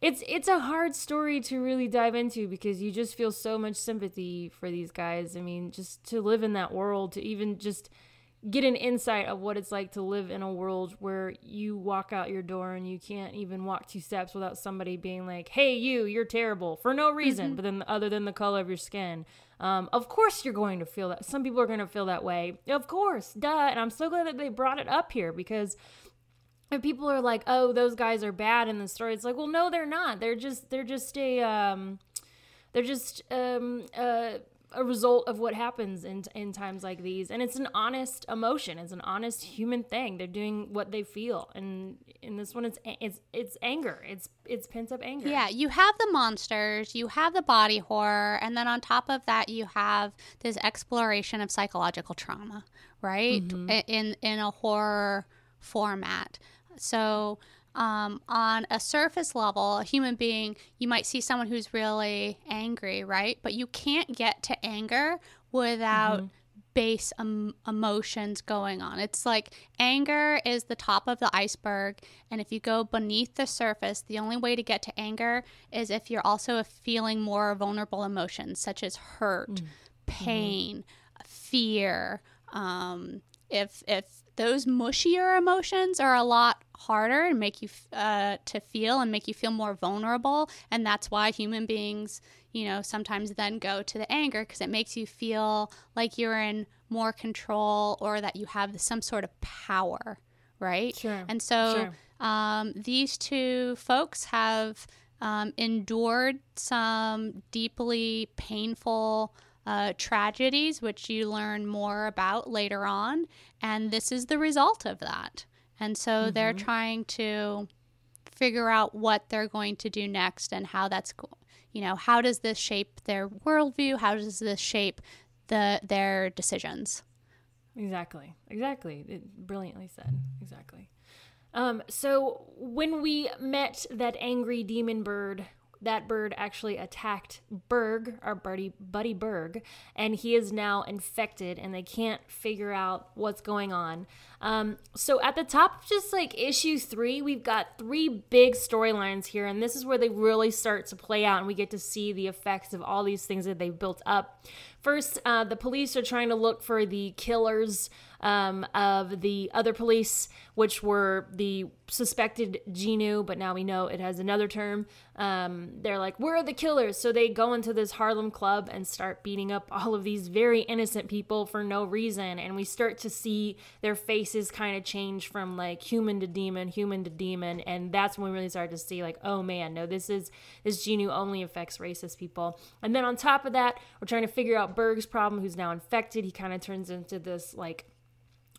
it's it's a hard story to really dive into because you just feel so much sympathy for these guys. I mean, just to live in that world, to even just get an insight of what it's like to live in a world where you walk out your door and you can't even walk two steps without somebody being like, "Hey, you, you're terrible" for no reason, mm-hmm. but then other than the color of your skin. Um, of course, you're going to feel that. Some people are going to feel that way. Of course, duh. And I'm so glad that they brought it up here because if people are like, "Oh, those guys are bad in the story," it's like, well, no, they're not. They're just they're just a um, they're just um, uh, a result of what happens in in times like these, and it's an honest emotion. It's an honest human thing. They're doing what they feel, and in this one, it's it's it's anger. It's it's pent up anger. Yeah, you have the monsters, you have the body horror, and then on top of that, you have this exploration of psychological trauma, right? Mm-hmm. In in a horror format. So, um, on a surface level, a human being, you might see someone who's really angry, right? But you can't get to anger without mm-hmm. base um, emotions going on. It's like anger is the top of the iceberg. And if you go beneath the surface, the only way to get to anger is if you're also feeling more vulnerable emotions, such as hurt, mm-hmm. pain, fear. Um, if, if those mushier emotions are a lot harder and make you uh, to feel and make you feel more vulnerable and that's why human beings you know sometimes then go to the anger because it makes you feel like you're in more control or that you have some sort of power right sure and so sure. um, these two folks have um, endured some deeply painful uh, tragedies, which you learn more about later on. And this is the result of that. And so mm-hmm. they're trying to figure out what they're going to do next and how that's, cool you know, how does this shape their worldview? How does this shape the their decisions? Exactly. Exactly. It, brilliantly said. Exactly. Um, so when we met that angry demon bird that bird actually attacked Berg, our buddy, buddy Berg, and he is now infected and they can't figure out what's going on. Um, so at the top just like issue three, we've got three big storylines here, and this is where they really start to play out and we get to see the effects of all these things that they've built up. First, uh, the police are trying to look for the killers um, of the other police, which were the suspected Jinoo, but now we know it has another term. Um, they're like, we're the killers? So they go into this Harlem club and start beating up all of these very innocent people for no reason. And we start to see their faces kind of change from like human to demon, human to demon. And that's when we really start to see, like, oh man, no, this is this Jinoo only affects racist people. And then on top of that, we're trying to figure out Berg's problem, who's now infected. He kind of turns into this like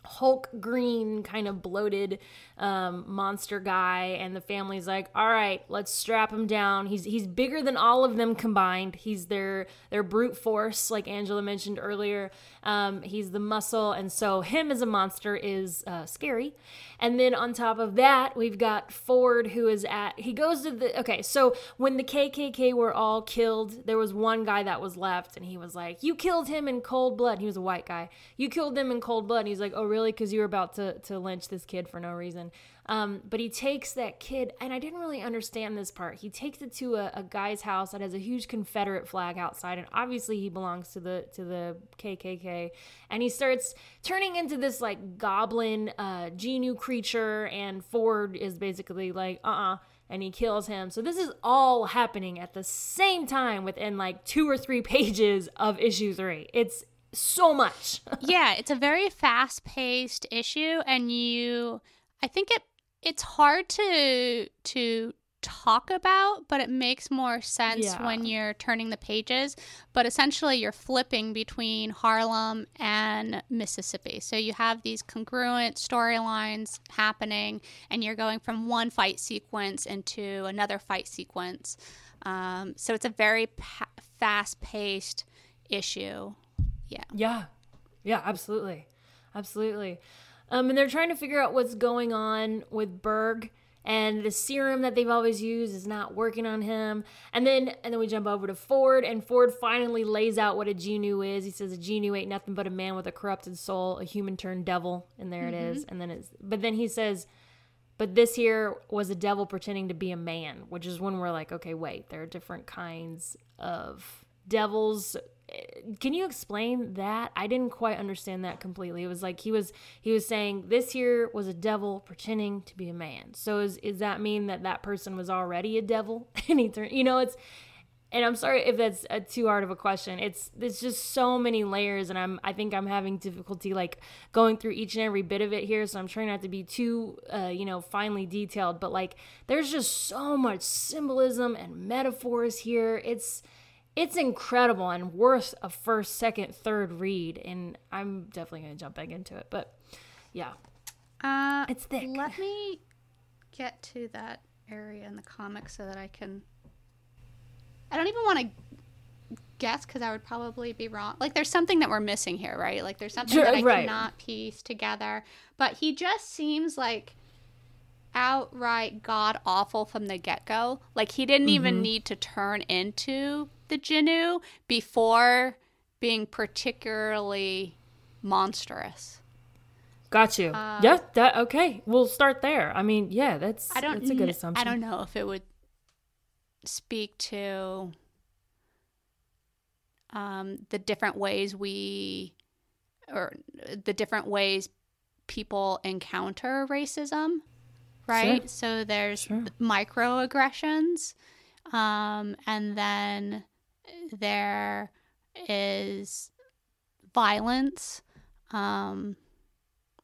Hulk green, kind of bloated um, monster guy, and the family's like, "All right, let's strap him down. He's he's bigger than all of them combined. He's their their brute force, like Angela mentioned earlier. Um, he's the muscle, and so him as a monster is uh, scary. And then on top of that, we've got Ford, who is at he goes to the okay. So when the KKK were all killed, there was one guy that was left, and he was like, "You killed him in cold blood." He was a white guy. You killed him in cold blood. And he's like, "Oh." Really because you were about to, to lynch this kid for no reason. Um, but he takes that kid, and I didn't really understand this part. He takes it to a, a, guy's house that has a huge Confederate flag outside, and obviously he belongs to the to the KKK. And he starts turning into this like goblin, uh, Jinoo creature, and Ford is basically like, uh uh-uh, uh and he kills him. So this is all happening at the same time within like two or three pages of issue three. It's so much. yeah, it's a very fast-paced issue and you I think it it's hard to to talk about, but it makes more sense Yeah. when you're turning the pages. But essentially, you're flipping between Harlem and Mississippi. So you have these congruent storylines happening, and you're going from one fight sequence into another fight sequence. Um, so it's a very pa- fast paced issue. Yeah. Yeah. Yeah, absolutely. Absolutely. Um, and they're trying to figure out what's going on with Berg and the serum that they've always used is not working on him. And then and then we jump over to Ford and Ford finally lays out what a Jinoo is. He says a Jinoo ain't nothing but a man with a corrupted soul, a human turned devil, and there it is. And then it's but then he says but this here was a devil pretending to be a man, which is when we're like, okay, wait, there are different kinds of devils. Can you explain that? I didn't quite understand that completely. It was like he was he was saying this here was a devil pretending to be a man. So is is that mean that that person was already a devil and he turned? You know, it's and I'm sorry if that's a too hard of a question. It's there's just so many layers, and I'm I think I'm having difficulty like going through each and every bit of it here. So I'm trying not to be too uh, you know finely detailed, but like there's just so much symbolism and metaphors here. It's it's incredible and worth a first, second, third read, and I'm definitely gonna jump back into it. But yeah, Uh, It's thick. Let me get to that area in the comics so that I can. I don't even want to guess because I would probably be wrong. Like, there's something that we're missing here, right? Like, there's something that I right. cannot piece together. But he just seems like outright god awful from the get go. Like, he didn't Mm-hmm. even need to turn into the Jinoo before being particularly monstrous. got you. yeah, that okay. We'll start there. I mean, yeah, that's I don't. that's a good assumption. I don't know if it would speak to um, the different ways we, or the different ways people encounter racism, right? Sure. So there's Sure. microaggressions, um, and then there is violence. Um,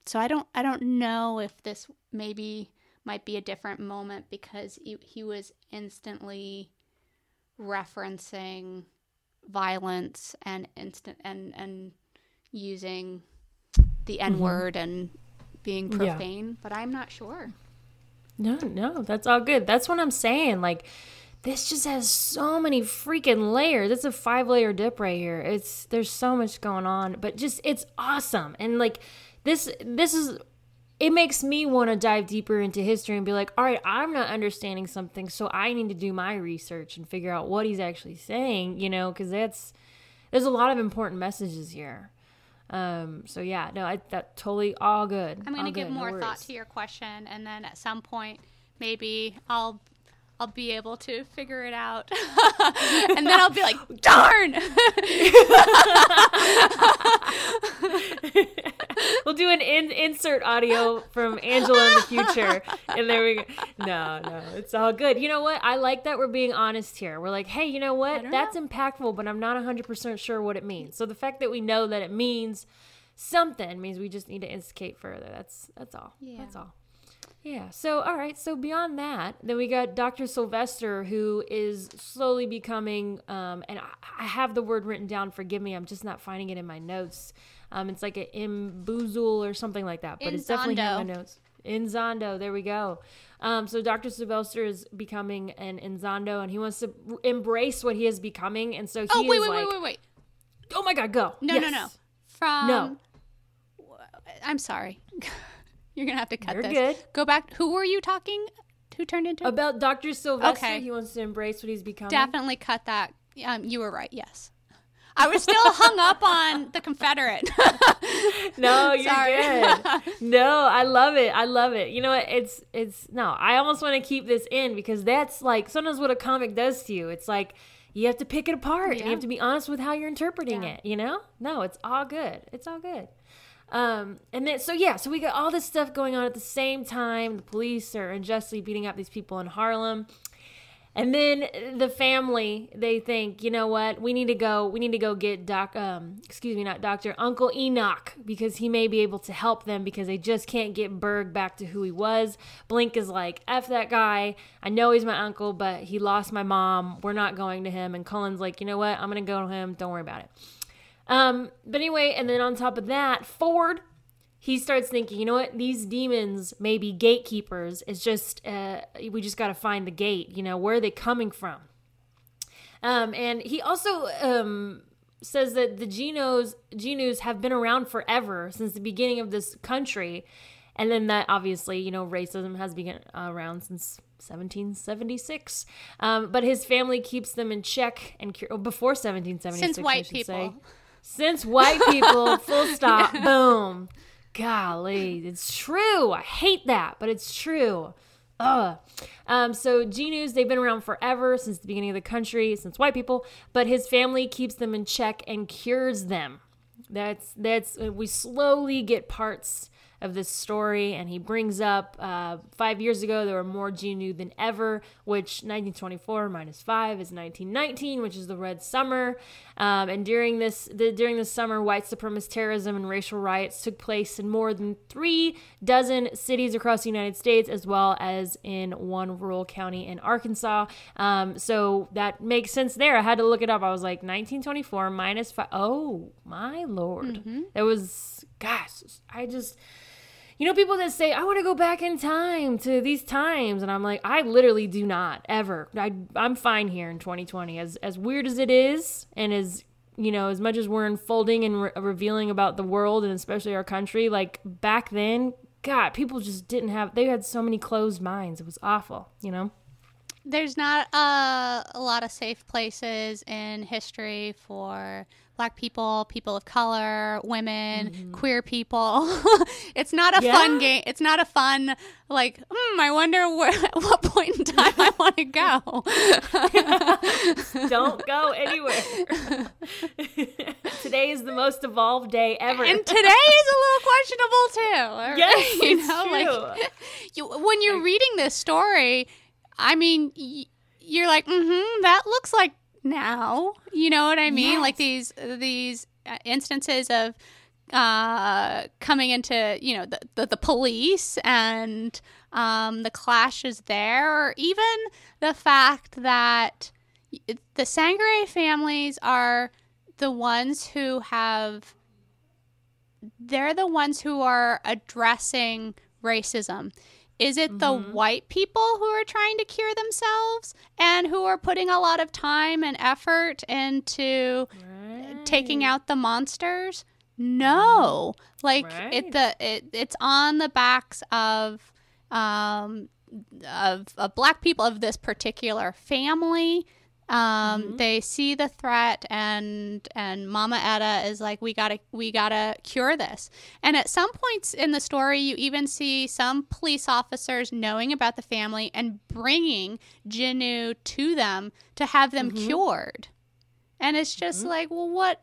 so I don't I don't know if this maybe might be a different moment because he, he was instantly referencing violence and instant and and using the n word and being Mm-hmm. Yeah. profane, but I'm not sure. No, no, that's all good. That's what I'm saying. Like, this just has so many freaking layers. It's a five layer dip right here. It's there's so much going on, but just it's awesome. And like this, this is it makes me want to dive deeper into history and be like, all right, I'm not understanding something, so I need to do my research and figure out what he's actually saying. You know, because that's there's a lot of important messages here. Um, so yeah, no, I that totally all good. I'm all to give good, no more thought to your question, and then at some point, maybe I'll I'll be able to figure it out, and then I'll be like, darn. we'll do an in- insert audio from Angela in the future, and there we go. No, no, it's all good. You know what? I like that we're being honest here. We're like, hey, you know what? That's impactful, but I'm not 100 percent sure what it means. So the fact that we know that it means something means we just need to instigate further. That's that's all. Yeah. That's all. Yeah. So, all right. So beyond that, then we got Dr. Sylvester, who is slowly becoming, um, and I, I have the word written down. Forgive me, I'm just not finding it in my notes. Um, it's like an imboozle or something like that, but it's definitely in my Inzondo. notes. Inzondo. There we go. Um, so Dr. Sylvester is becoming an Inzondo, and he wants to embrace what he is becoming, and so he oh wait, is wait, like, wait, wait, wait. "Oh my God, go!" No, no, no. From No. I'm sorry. You're gonna have to cut You're this. good. Go back. Who were you talking? Who turned into? About Dr. Sylvester, Okay. he wants to embrace what he's becoming. Definitely cut that. Um, you were right. Yes. I was still hung up on the Confederate. No, you're good. No, I love it. I love it. You know what? It's it's no. I almost want to keep this in because that's like sometimes what a comic does to you. It's like you have to pick it apart and you have to be honest with how you're interpreting Yeah. it. You know? No, it's all good. It's all good. Um, and then so yeah, so we got all this stuff going on at the same time. The police are unjustly beating up these people in Harlem. and then the family, they think, you know what? We need to go. We need to go get doc. Um, excuse me, not doctor. Uncle Enoch because he may be able to help them because they just can't get Berg back to who he was. Blink is like, f that guy. I know he's my uncle, but he lost my mom. We're not going to him. And Cullen's like, you know what? I'm gonna go to him. Don't worry about it. Um, but anyway, and then on top of that, Ford he starts thinking, you know what, these demons may be gatekeepers. It's just, uh, we just got to find the gate. You know, where are they coming from? Um, and he also um, says that the Genos, Jinoos have been around forever since the beginning of this country. And then that obviously, you know, racism has been around since 1776. Um, but his family keeps them in check and oh, before 1776. Since white people. Say. Since white people, full stop, boom. Golly, it's true. I hate that, but it's true. Ugh. Um, so Jinoos, they've been around forever since the beginning of the country, since white people, but his family keeps them in check and cures them. That's that's we slowly get parts of this story, and he brings up uh, five years ago there were more Jinoo than ever, which 1924 minus five is 1919, which is the Red Summer. Um, and during this the, during this summer, white supremacist terrorism and racial riots took place in more than three dozen cities across the United States, as well as in one rural county in Arkansas. Um, so that makes sense there. I had to look it up. I was like 1924 minus five. Oh my lord, mm-hmm. that was gosh. I just you know, people that say, I want to go back in time to these times. And I'm like, I literally do not ever. I, I'm fine here in 2020. As, as weird as it is, and as, you know, as much as we're unfolding and re- revealing about the world and especially our country, like back then, God, people just didn't have, they had so many closed minds. It was awful, you know? There's not uh, a lot of safe places in history for black people, people of color, women, mm-hmm. queer people. it's not a yeah. fun game. It's not a fun like. Mm, I wonder where, at what point in time I want to go. Don't go anywhere. today is the most evolved day ever, and today is a little questionable too. Yes, you know, true. like you, when you're reading this story, I mean. Y- you're like, mm-hmm, that looks like now. You know what I mean? Yes. Like these these uh, instances of uh, coming into you know the, the, the police and um, the clashes there, or even the fact that the Sangerye families are the ones who have they're the ones who are addressing racism is it mm-hmm. the white people who are trying to cure themselves and who are putting a lot of time and effort into right. taking out the monsters? No. Like right. it the it, it's on the backs of um of, of black people of this particular family um, mm-hmm. They see the threat, and and Mama Etta is like, "We gotta, we gotta cure this." And at some points in the story, you even see some police officers knowing about the family and bringing Jinoo to them to have them mm-hmm. cured. And it's just mm-hmm. like, well, what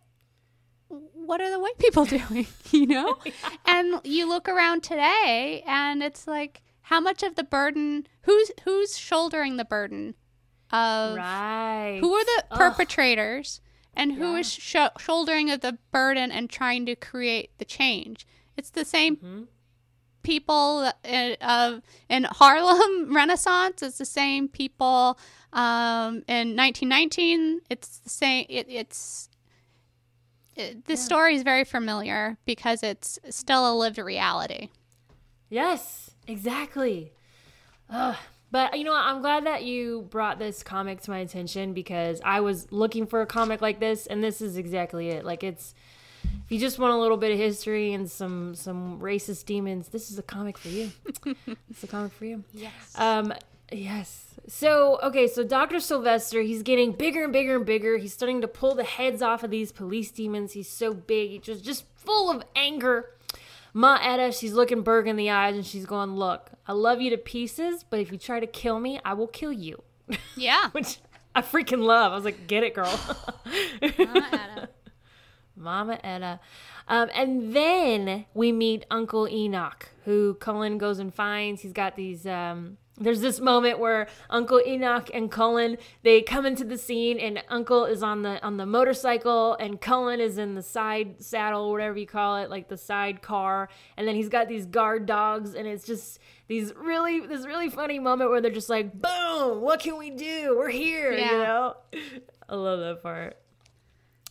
what are the white people doing you know yeah. and you look around today and it's like how much of the burden who's who's shouldering the burden of right. who are the perpetrators and who yeah. is sh- shouldering of the burden and trying to create the change. It's the same mm-hmm. people in, of in Harlem Renaissance. It's the same people um, in 1919. It's the same. It, it's it, this yeah. story is very familiar because it's still a lived reality. Yes, exactly. Ugh. But you know what? I'm glad that you brought this comic to my attention because I was looking for a comic like this, and this is exactly it. Like it's if you just want a little bit of history and some some racist demons, this is a comic for you. it's a comic for you. Yes. Um. Yes. So okay. So Doctor Sylvester, he's getting bigger and bigger and bigger. He's starting to pull the heads off of these police demons. He's so big. He's just just full of anger. Ma Etta, she's looking Berg in the eyes and she's going, Look, I love you to pieces, but if you try to kill me, I will kill you. Yeah. Which I freaking love. I was like, Get it, girl. Mama Etta. Mama Etta. Um, and then we meet Uncle Enoch, who Cullen goes and finds. He's got these. Um, there's this moment where Uncle Enoch and Cullen they come into the scene, and Uncle is on the on the motorcycle, and Cullen is in the side saddle, whatever you call it, like the side car, and then he's got these guard dogs, and it's just these really this really funny moment where they're just like, "Boom! What can we do? We're here!" Yeah. You know, I love that part.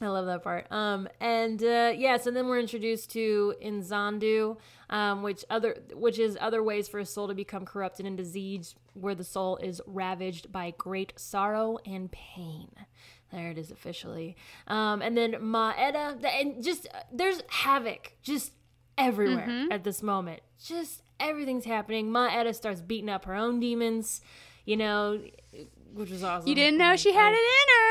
I love that part. Um, and uh, yeah, so then we're introduced to Inzondo, um, which other which is other ways for a soul to become corrupted and diseased, where the soul is ravaged by great sorrow and pain. There it is officially. Um, and then Ma Etta, and just uh, there's havoc just everywhere at this moment. Just everything's happening. Ma Etta starts beating up her own demons, you know, which was awesome. You didn't know she had it in her.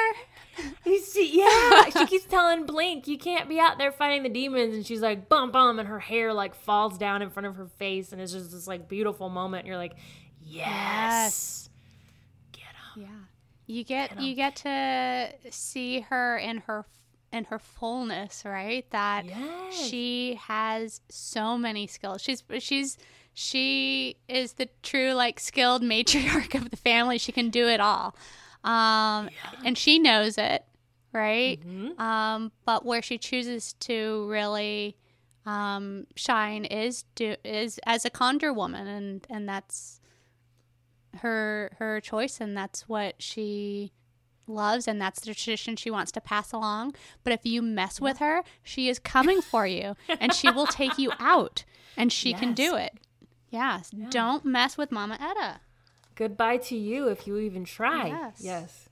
You see, yeah, she keeps telling Blink, "You can't be out there fighting the demons," and she's like, "Bum bum," and her hair like falls down in front of her face, and it's just this like beautiful moment. And you're like, "Yes, get 'em." Yeah. You get you get to see her in her in her fullness, right? That Yes. she has so many skills. She's she's she is the true like skilled matriarch of the family. She can do it all. Um and she knows it, right? Um but where she chooses to really um shine is do is as a conjure woman and and that's her her choice and that's what she loves and that's the tradition she wants to pass along. But if you mess with her she is coming for you and she will take you out and she can do it. Yes. Don't mess with mama etta Goodbye to you if you even try. Yes. Yes.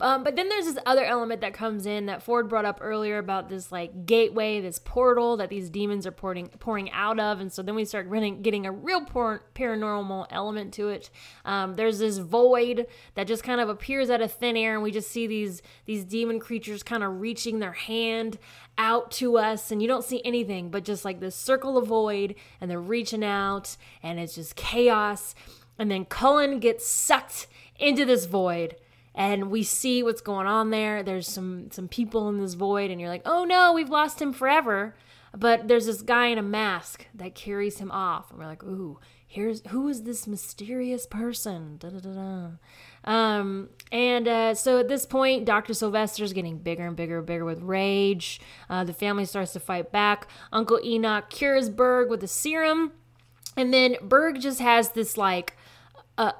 Um, but then there's this other element that comes in that Ford brought up earlier about this like gateway, this portal that these demons are pouring pouring out of, and so then we start running, getting a real por- paranormal element to it. Um, there's this void that just kind of appears out of thin air, and we just see these these demon creatures kind of reaching their hand out to us, and you don't see anything but just like this circle of void, and they're reaching out, and it's just chaos. And then Cullen gets sucked into this void and we see what's going on there. There's some some people in this void and you're like, "Oh no, we've lost him forever." But there's this guy in a mask that carries him off. And we're like, "Ooh, here's who is this mysterious person?" Da, da, da. Um, and uh, so at this point, Dr. Sylvester's getting bigger and bigger and bigger with rage. Uh, the family starts to fight back. Uncle Enoch cures Berg with a serum. And then Berg just has this like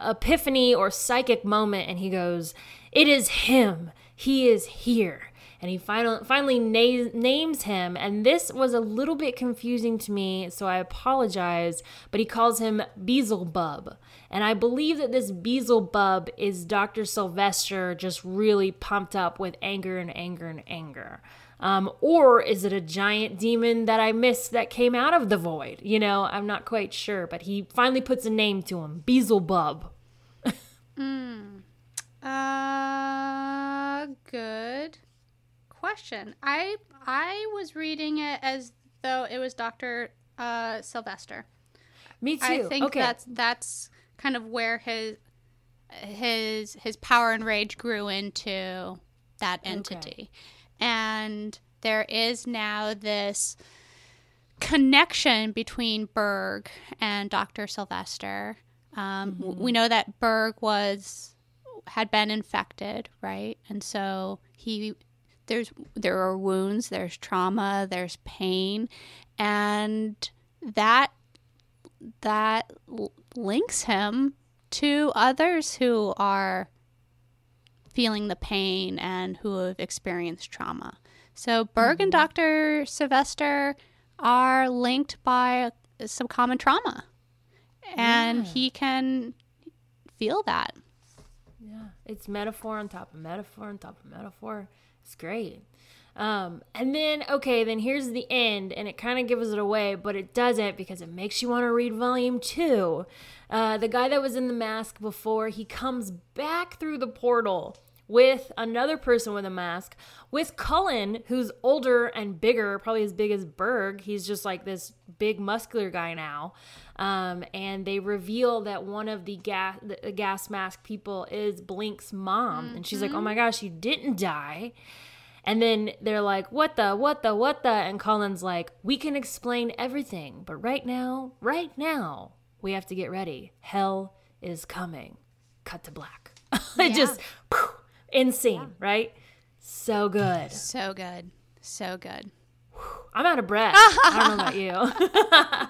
epiphany or psychic moment, and he goes, "It is him. He is here." And he finally finally na- names him, and this was a little bit confusing to me, so I apologize. But he calls him Beelzebub, and I believe that this Beelzebub is Doctor Sylvester, just really pumped up with anger and anger and anger. Um, or is it a giant demon that I missed that came out of the void? You know, I'm not quite sure, but he finally puts a name to him Beelzebub. uh good question i i was reading it as though it was dr uh sylvester Me too. I think okay. that's that's kind of where his his his power and rage grew into that entity. And there is now this connection between Berg and Dr. Sylvester. Um, w- We know that Berg was had been infected, right? And so he there's there are wounds, there's trauma, there's pain, and that that links him to others who are feeling the pain and who have experienced trauma. So Berg and mm-hmm. Dr. Sylvester are linked by some common trauma. And he can feel that. Yeah, it's metaphor on top of metaphor on top of metaphor. It's great. Um, and then, okay, then here's the end, and it kind of gives it away, but it doesn't because it makes you want to read volume two. Uh, the guy that was in the mask before, he comes back through the portal with another person with a mask, with Cullen, who's older and bigger, probably as big as Berg. He's just like this big muscular guy now. Um, and they reveal that one of the gas the gas mask people is Blink's mom, and she's like, "Oh my gosh, you didn't die." And then they're like, what the, what the, what the? And Cullen's like, we can explain everything, but right now, right now, we have to get ready. Hell is coming. Cut to black. it yeah. just, in scene, yeah. right? So good. So good. So good. I'm out of breath. I don't know about you.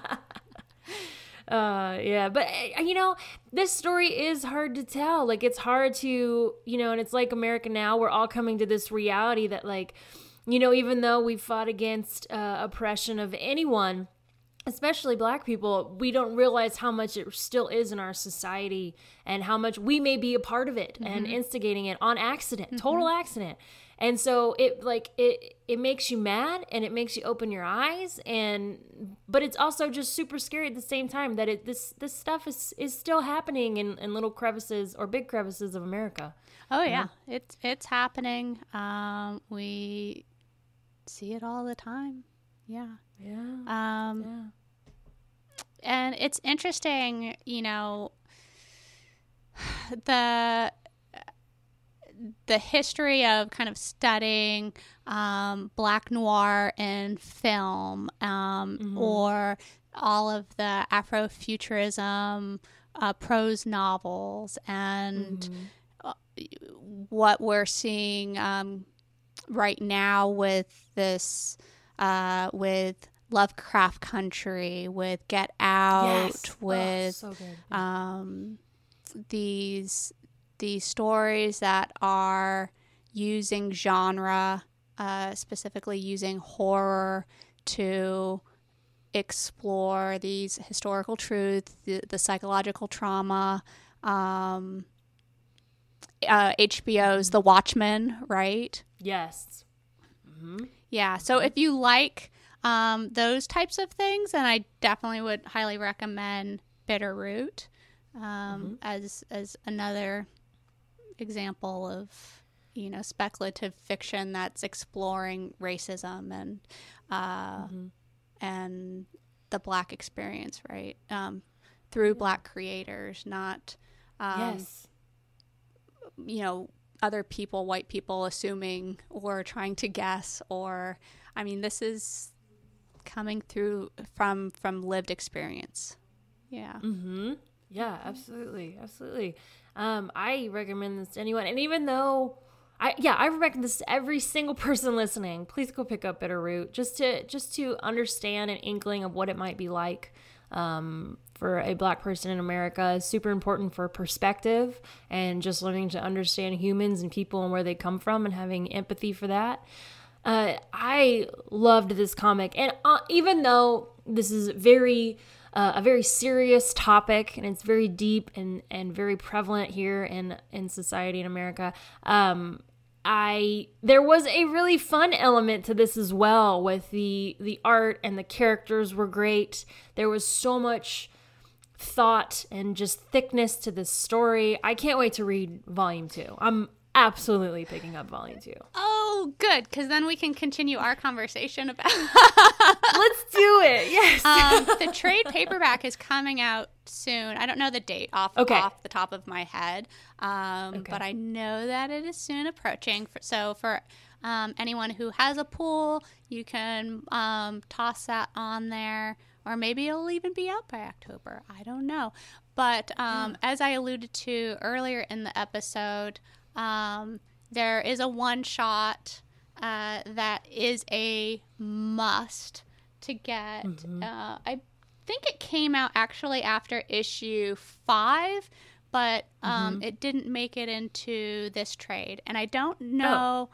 uh yeah but eh, you know this story is hard to tell like it's hard to you know and it's like america now we're all coming to this reality that like you know even though we fought against uh, oppression of anyone especially black people we don't realize how much it still is in our society and how much we may be a part of it mm-hmm. and instigating it on accident mm-hmm. total accident and so it like it it makes you mad and it makes you open your eyes and but it's also just super scary at the same time that it this this stuff is is still happening in, in little crevices or big crevices of America. Oh yeah, know? it's it's happening. Um, we see it all the time. Yeah. Yeah. Um, yeah. And it's interesting, you know, the the history of kind of studying um, black noir in film um, mm-hmm. or all of the Afrofuturism uh, prose novels and mm-hmm. Uh, what we're seeing um, right now with this, uh, with Lovecraft Country, with Get Out, yes. Oh, with oh, so um, these these stories that are using genre, uh, specifically using horror to explore these historical truths, the, the psychological trauma. Um, uh, HBO's The Watchmen, right? Yes. Mm-hmm. Yeah. So if you like um, those types of things, and I definitely would highly recommend Bitter Root um, mm-hmm. as as another example of you know speculative fiction that's exploring racism and uh, mm-hmm. and the black experience, right? Um, through black creators, not um, yes. you know other people, white people, assuming or trying to guess. Or I mean, this is coming through from from lived experience. Yeah. Mm-hmm. Yeah, absolutely, absolutely. Um, I recommend this to anyone. And even though I yeah, I recommend this to every single person listening. Please go pick up Bitter Root just to just to understand an inkling of what it might be like um, for a black person in America is super important for perspective and just learning to understand humans and people and where they come from and having empathy for that. Uh, I loved this comic, and uh, even though this is very uh, a very serious topic and it's very deep and, and very prevalent here in, in society in America. Um, I there was a really fun element to this as well with the the art and the characters were great. There was so much thought and just thickness to this story. I can't wait to read volume 2. I'm absolutely picking up volume 2. Oh, good, because then we can continue our conversation about. Let's do it. Yes. Um, the trade paperback is coming out soon. I don't know the date off okay. off the top of my head, um, okay. but I know that it is soon approaching. So for um, anyone who has a pool, you can um, toss that on there, or maybe it'll even be out by October. I don't know. But um, yeah. as I alluded to earlier in the episode, um, there is a one shot uh, that is a must to get. Mm-hmm. Uh, I think it came out actually after issue five, but um, mm-hmm. it didn't make it into this trade. And I don't oh. know.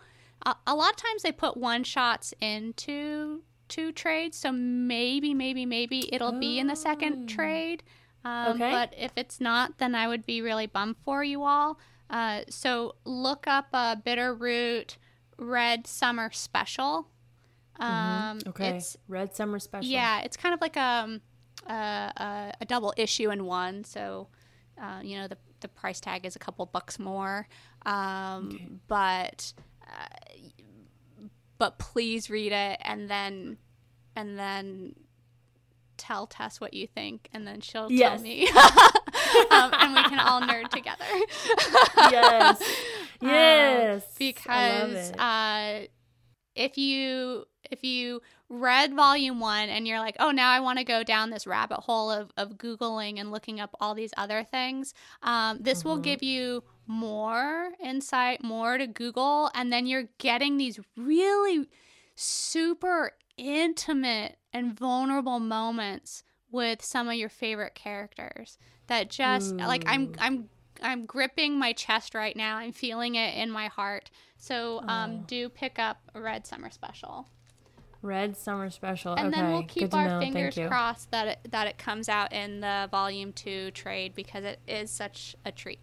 Oh. A, a lot of times they put one shots into two trades, so maybe, maybe, maybe it'll oh. be in the second oh. trade. Um, okay. But if it's not, then I would be really bummed for you all. Uh, so look up a Bitter Root Red Summer Special. Mm-hmm. Um, mm-hmm. Okay. It's, Red Summer Special. Yeah, it's kind of like a, a, a, a double issue in one. So, uh, you know, the, the price tag is a couple bucks more. Um, okay. But uh, but please read it and then and then tell Tess what you think, and then she'll yes. tell me, um, and we can all nerd together. yes, um, yes, um, because uh, if you if you read volume one and you're like, oh, now I want to go down this rabbit hole of, of Googling and looking up all these other things, um, this mm-hmm. will give you more insight, more to Google. And then you're getting these really super intimate and vulnerable moments with some of your favorite characters that just Ooh. like I'm I'm I'm gripping my chest right now. I'm feeling it in my heart. So um, oh. do pick up Red Summer Special. Red Summer Special. And okay. then we'll keep our fingers crossed that it, that it comes out in the Volume Two trade because it is such a treat.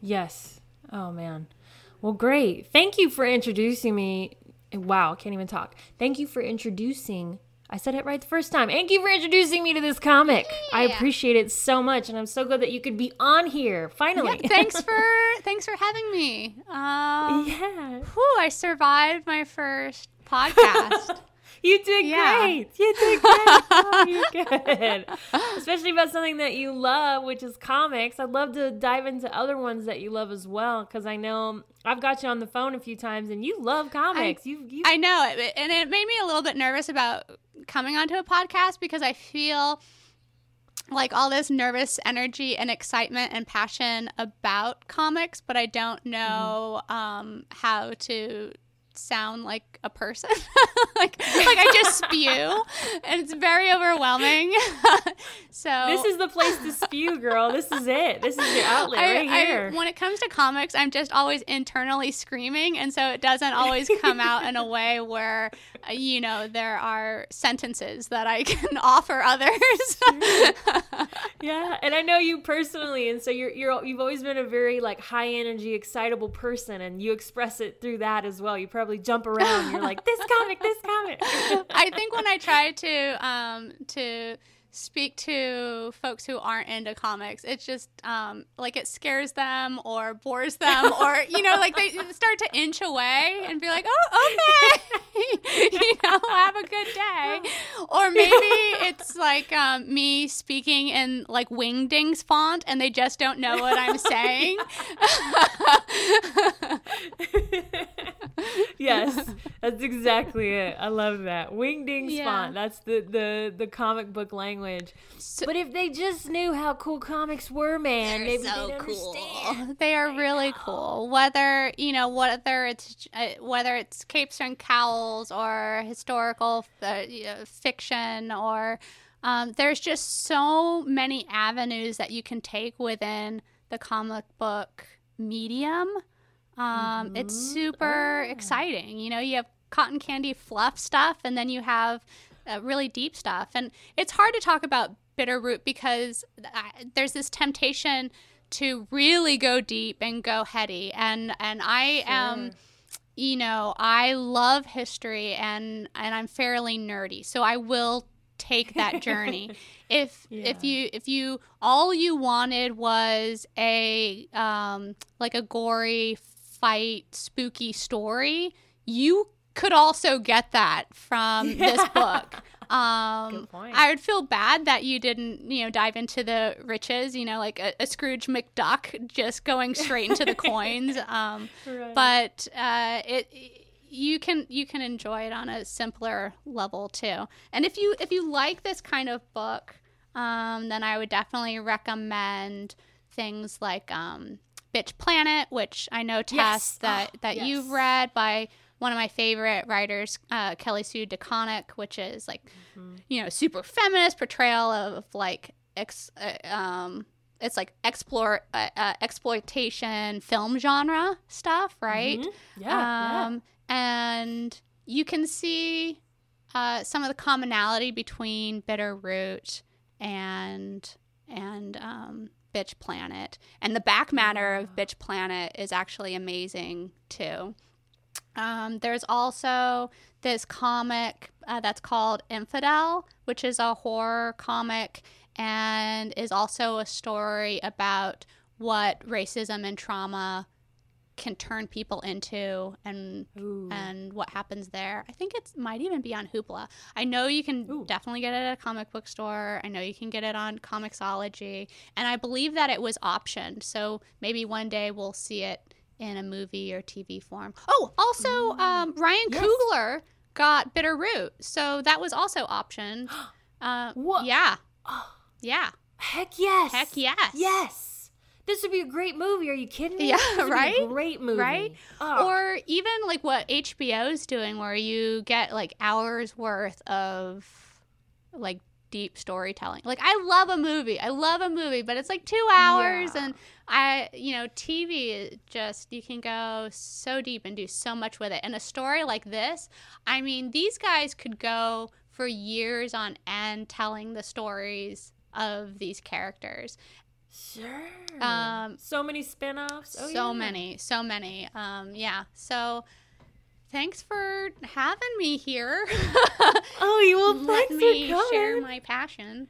Yes. Oh man. Well, great. Thank you for introducing me. Wow, can't even talk. Thank you for introducing I said it right the first time. Thank you for introducing me to this comic. Yeah. I appreciate it so much, and I'm so glad that you could be on here finally. Yeah, thanks for thanks for having me. Um, yeah. Whew, I survived my first podcast. You did yeah. great. You did great. oh, you good. Especially about something that you love, which is comics. I'd love to dive into other ones that you love as well, because I know I've got you on the phone a few times, and you love comics. I, you, you, I know, and it made me a little bit nervous about coming onto a podcast because I feel like all this nervous energy and excitement and passion about comics, but I don't know mm-hmm. um, how to sound like a person. like like I just spew and it's very overwhelming. so This is the place to spew, girl. This is it. This is your outlet I, right here. I, when it comes to comics, I'm just always internally screaming and so it doesn't always come out in a way where uh, you know there are sentences that I can offer others. yeah, and I know you personally and so you're you're you've always been a very like high energy excitable person and you express it through that as well. You probably jump around. You're like this comic, this comic. I think when I try to um, to speak to folks who aren't into comics, it's just um, like it scares them or bores them, or you know, like they start to inch away and be like, "Oh, okay, you know, have a good day," or maybe it's like um, me speaking in like Wingdings font, and they just don't know what I'm saying. Yes, that's exactly it. I love that. Wingdings yeah. font. That's the, the, the comic book language. So, but if they just knew how cool comics were, man, maybe so cool. understand. They are really cool. Whether you know whether it's uh, whether it's capes and cowls or historical uh, fiction or um, there's just so many avenues that you can take within the comic book medium um, mm-hmm. It's super oh. exciting. You know, you have cotton candy fluff stuff, and then you have uh, really deep stuff. And it's hard to talk about Bitter Root because uh, there's this temptation to really go deep and go heady. And and I sure. am you know, I love history and and I'm fairly nerdy. So I will take that journey. if yeah. if you if you all you wanted was a um like a gory fight spooky story, you could also get that from this book. Um, I would feel bad that you didn't, you know, dive into the riches, you know, like a, a Scrooge McDuck just going straight into the coins. Um, right. But uh, it, you can you can enjoy it on a simpler level too. And if you if you like this kind of book, um, then I would definitely recommend things like um, Bitch Planet, which I know Tess yes. that that oh, yes. you've read by one of my favorite writers, uh, Kelly Sue DeConnick, which is like, mm-hmm. you know, super feminist portrayal of like ex, uh, um, it's like explore uh, uh, exploitation film genre stuff, right? Mm-hmm. Yeah, um, yeah, and you can see uh, some of the commonality between Bitter Root and and um, Bitch Planet. And the back matter of Bitch Planet is actually amazing too. Um, there's also this comic uh, that's called Infidel, which is a horror comic and is also a story about what racism and trauma can turn people into and Ooh. and what happens there. I think it might even be on Hoopla. I know you can Ooh. definitely get it at a comic book store. I know you can get it on Comixology, and I believe that it was optioned. So maybe one day we'll see it in a movie or TV form. Oh, also, um, Ryan Yes. Coogler got Bitter Root, so that was also optioned. Uh, What? Yeah, yeah, Heck yes. Heck yes. Yes. This would be a great movie. Are you kidding me? Yeah, This would be a right? great movie. right. Oh. Or even like what HBO's doing, where you get like hours worth of like deep storytelling. Like I love a movie. I love a movie, but it's like two hours, Yeah. and I, you know, TV is just you can go so deep and do so much with it. And a story like this, I mean, these guys could go for years on end telling the stories of these characters. Sure. Um, so many spin-offs. Oh, so yeah. many, so many. Um, yeah. So thanks for having me here. Oh, you will Let me share my passion.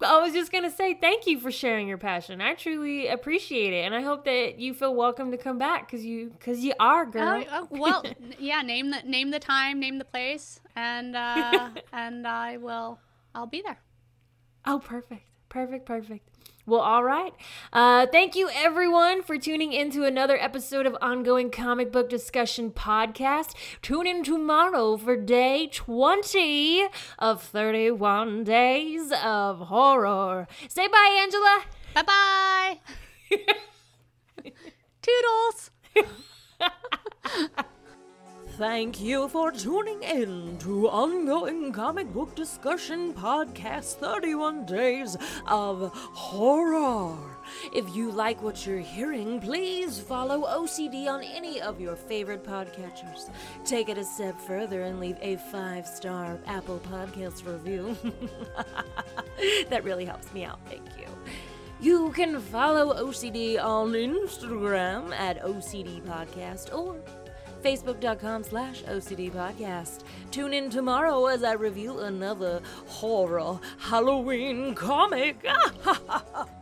I was just gonna say thank you for sharing your passion. I truly appreciate it, and I hope that you feel welcome to come back because you because you are girl. Oh, oh, well, yeah. Name the name the time, name the place, and uh, and I will. I'll be there. Oh, perfect. Perfect, perfect. Well, all right. Uh, thank you, everyone, for tuning in to another episode of Ongoing Comic Book Discussion Podcast. Tune in tomorrow for day 20 of 31 Days of Horror. Say bye, Angela. Bye bye. Toodles. Thank you for tuning in to Ongoing Comic Book Discussion Podcast 31 Days of Horror. If you like what you're hearing, please follow OCD on any of your favorite podcatchers. Take it a step further and leave a five star Apple Podcast review. that really helps me out. Thank you. You can follow OCD on Instagram at OCD Podcast or Facebook.com slash OCD Podcast. Tune in tomorrow as I review another horror Halloween comic.